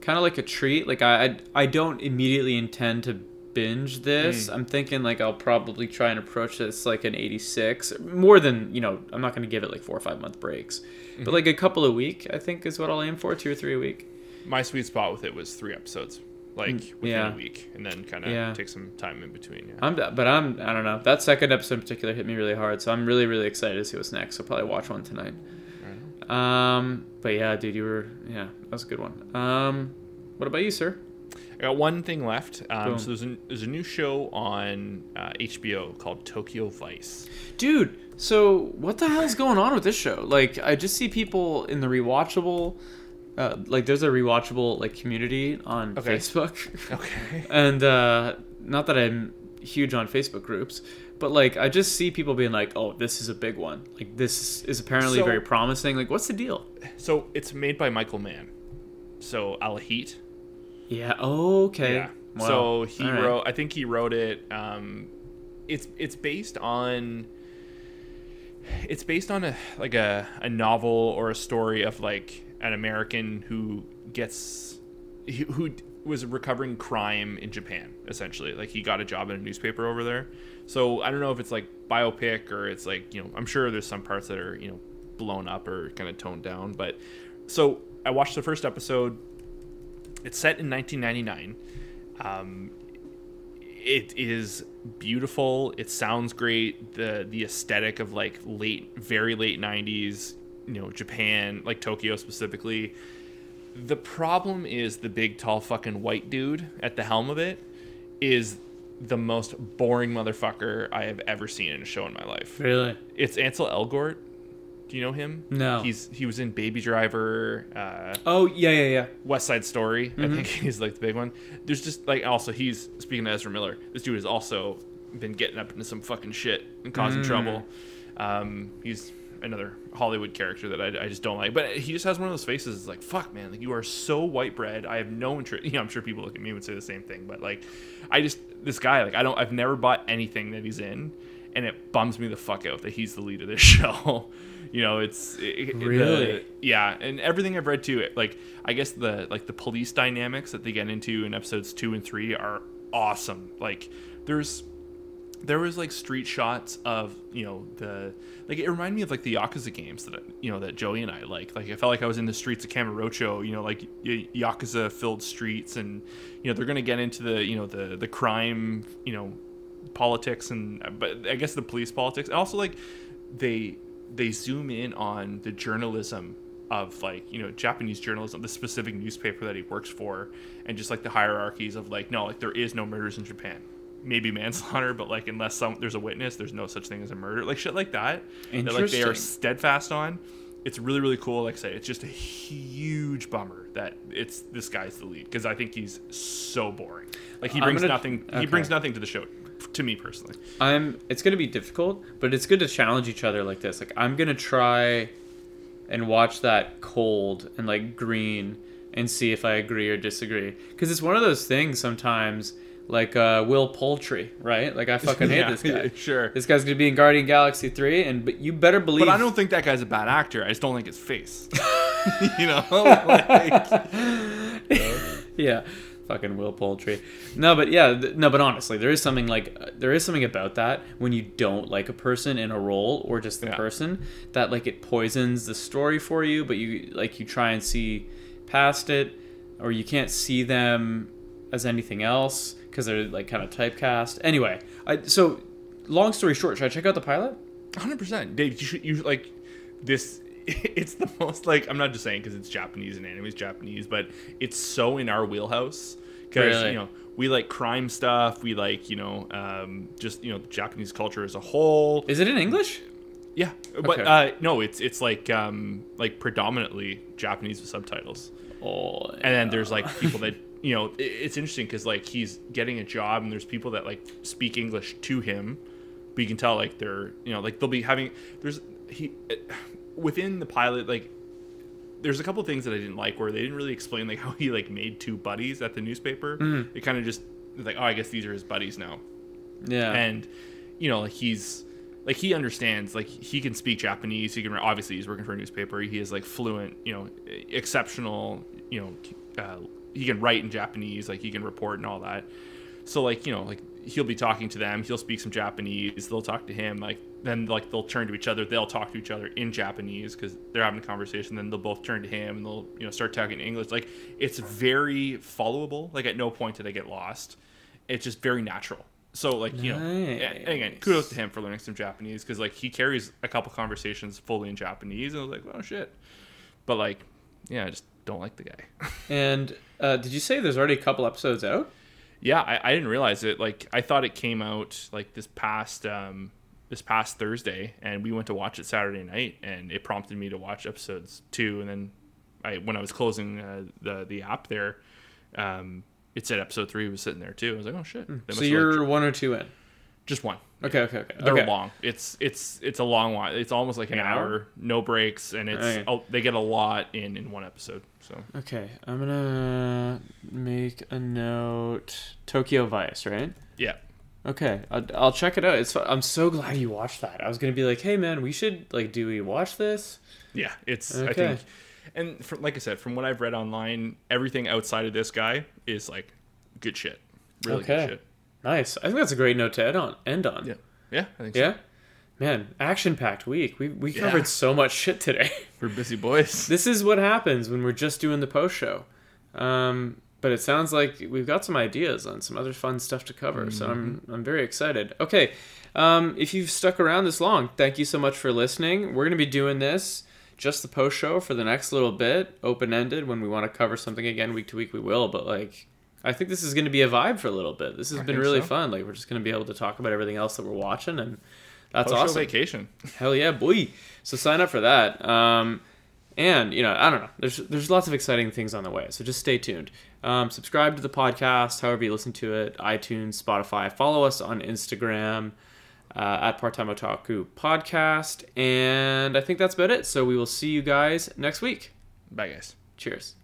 kind of like a treat. Like I, I I don't immediately intend to binge this. I'm thinking like I'll probably try and approach this like an 86, more than you know. I'm not gonna give it like four or five month breaks, but like a couple a week. I think is what I'll aim for, two or three a week. My sweet spot with it was three episodes, like within Mm, yeah. a week, and then kind of Yeah. take some time in between. Yeah. I'm but I'm I don't know. That second episode in particular hit me really hard, so I'm really really excited to see what's next. I'll probably watch one tonight. Um, but yeah, dude, you were yeah, that was a good one. Um, what about you, sir? Got one thing left. Um, so there's a, there's a new show on uh, HBO called Tokyo Vice. Dude, so what the hell's going on with this show? Like, I just see people in the rewatchable, uh, like, there's a rewatchable like community on Okay. Facebook, Okay. and uh, not that I'm huge on Facebook groups, but like, I just see people being like, "Oh, this is a big one. Like, this is apparently So- very promising. Like, what's the deal?" So it's made by Michael Mann. So Al Heat. Yeah. Okay. Yeah. Wow. So he right. wrote. I think he wrote it. Um, it's it's based on. It's based on a like a, a novel or a story of like an American who gets who who was recovering crime in Japan essentially. Like he got a job in a newspaper over there. So I don't know if it's like biopic or it's like you know I'm sure there's some parts that are you know blown up or kind of toned down. But so I watched the first episode. It's set in 1999. Um, it is beautiful. It sounds great. the The aesthetic of like late, very late 90s, you know, Japan, like Tokyo specifically. The problem is the big, tall, fucking white dude at the helm of it is the most boring motherfucker I have ever seen in a show in my life. Really? It's Ansel Elgort. Do you know him? No. He's he was in Baby Driver. Uh, Oh yeah, yeah, yeah. West Side Story. I Mm-hmm. think he's like the big one. There's just like also he's speaking to Ezra Miller. This dude has also been getting up into some fucking shit and causing Mm. trouble. Um, he's another Hollywood character that I, I just don't like. But he just has one of those faces. It's like fuck, man. Like you are so white bread. I have no interest. You know, I'm sure people look at me and would say the same thing. But like, I just this guy. Like I don't. I've never bought anything that he's in, and it bums me the fuck out that he's the lead of this show. you know, it's it, it- the- Really? yeah, and everything I've read too, it like I guess the like the police dynamics that they get into in episodes two and three are awesome. Like there's there was like street shots of you know the like it reminded me of like the Yakuza games that you know that Joey and I like. Like I felt like I was in the streets of Kamurocho, you know, like y- Yakuza filled streets, and you know they're gonna get into the you know the the crime, you know, politics and but I guess the police politics. Also like they they zoom in on the journalism of like you know Japanese journalism, the specific newspaper that he works for, and just like the hierarchies of like no, like there is no murders in Japan. Maybe manslaughter, but like unless some there's a witness, there's no such thing as a murder. Like shit like that. That like they are steadfast on. It's really really cool. Like I say, it's just a huge bummer that it's this guy's the lead because I think he's so boring. Like he brings gonna- nothing. He brings nothing to the show. To me personally, I'm. It's gonna be difficult, but it's good to challenge each other like this. Like I'm gonna try and watch that cold and like green and see if I agree or disagree. Because it's one of those things sometimes. Like uh, Will Poulter, right? Like I fucking hate Yeah, this guy. sure. This guy's gonna be in Guardian Galaxy three, and but you better believe. but I don't think that guy's a bad actor. I just don't like his face. you know, like, yeah fucking will Poulter no but yeah th- no but honestly there is something like uh, there is something about that when you don't like a person in a role or just the Yeah. person that like it poisons the story for you but you like you try and see past it or you can't see them as anything else because they're like kind of typecast anyway I, so long story short should i check out the pilot Hundred percent, Dave. You should you like this. It's the most like I'm not just saying because it's Japanese and anime is Japanese, but it's so in our wheelhouse because Really? you know we like crime stuff. We like you know um, just you know Japanese culture as a whole. is it in english Yeah, but Okay. uh, no, it's it's like um, like predominantly Japanese with subtitles. oh and then there's like people that you know it's interesting because like he's getting a job and there's people that like speak english to him but you can tell like they're you know like they'll be having there's he within the pilot like there's a couple things that i didn't like where they didn't really explain like how he like made two buddies at the newspaper. It kind of just like oh i guess these are his buddies now. Yeah. And you know like he's like he understands like he can speak japanese he can obviously he's working for a newspaper he is like fluent you know exceptional you know uh, he can write in japanese like he can report and all that. So like you know like he'll be talking to them. He'll speak some japanese. They'll talk to him like then like they'll turn to each other. They'll talk to each other in japanese because they're having a conversation. Then they'll both turn to him and they'll you know start talking in english. Like it's very followable. Like at no point did i get lost. It's just very natural. So like you know again kudos to him for learning some japanese because like he carries a couple conversations fully in japanese and i was like oh shit. But like yeah i just don't like the guy. And uh, did you say there's already a couple episodes out? Yeah, I, I didn't realize it. Like I thought it came out like this past um this past Thursday, and we went to watch it Saturday night, and it prompted me to watch episodes two, and then I when I was closing uh, the the app there, um, it said episode three was sitting there too. I was like, oh shit. So you're like, one or two in. Just one. Okay, okay, okay. They're okay. long. It's it's it's a long one. It's almost like an, An hour? hour? no breaks, and it's Okay. oh, they get a lot in in one episode. So Okay, I'm gonna make a note. Tokyo Vice, right? yeah, Okay, I'll, I'll check it out. It's. I'm so glad you watched that. I was gonna be like, hey man, we should like, do we watch this? Yeah, it's I think, and from, like I said, from what I've read online, everything outside of this guy is like good shit, really Okay. good shit. Nice. I think that's a great note to end on. End on. Yeah, yeah, I think Yeah? so. Man, action packed week. We we Yeah. covered so much shit today. We're busy boys. this is what happens when we're just doing the post show. Um, but it sounds like we've got some ideas on some other fun stuff to cover. So I'm I'm very excited. Okay, um, if you've stuck around this long, thank you so much for listening. We're gonna be doing this just the post show for the next little bit, open ended. When we want to cover something again week to week, we will. But like. I think this is going to be a vibe for a little bit. This has been really so. fun. Like we're just going to be able to talk about everything else that we're watching, and that's Post-show awesome. vacation. Hell yeah, boy! So sign up for that. Um, and you know, I don't know. There's there's lots of exciting things on the way. So just stay tuned. Um, subscribe to the podcast, however you listen to it, iTunes, Spotify. Follow us on Instagram uh, at Part Time Otaku Podcast. And I think that's about it. So we will see you guys next week. Bye, guys. Cheers.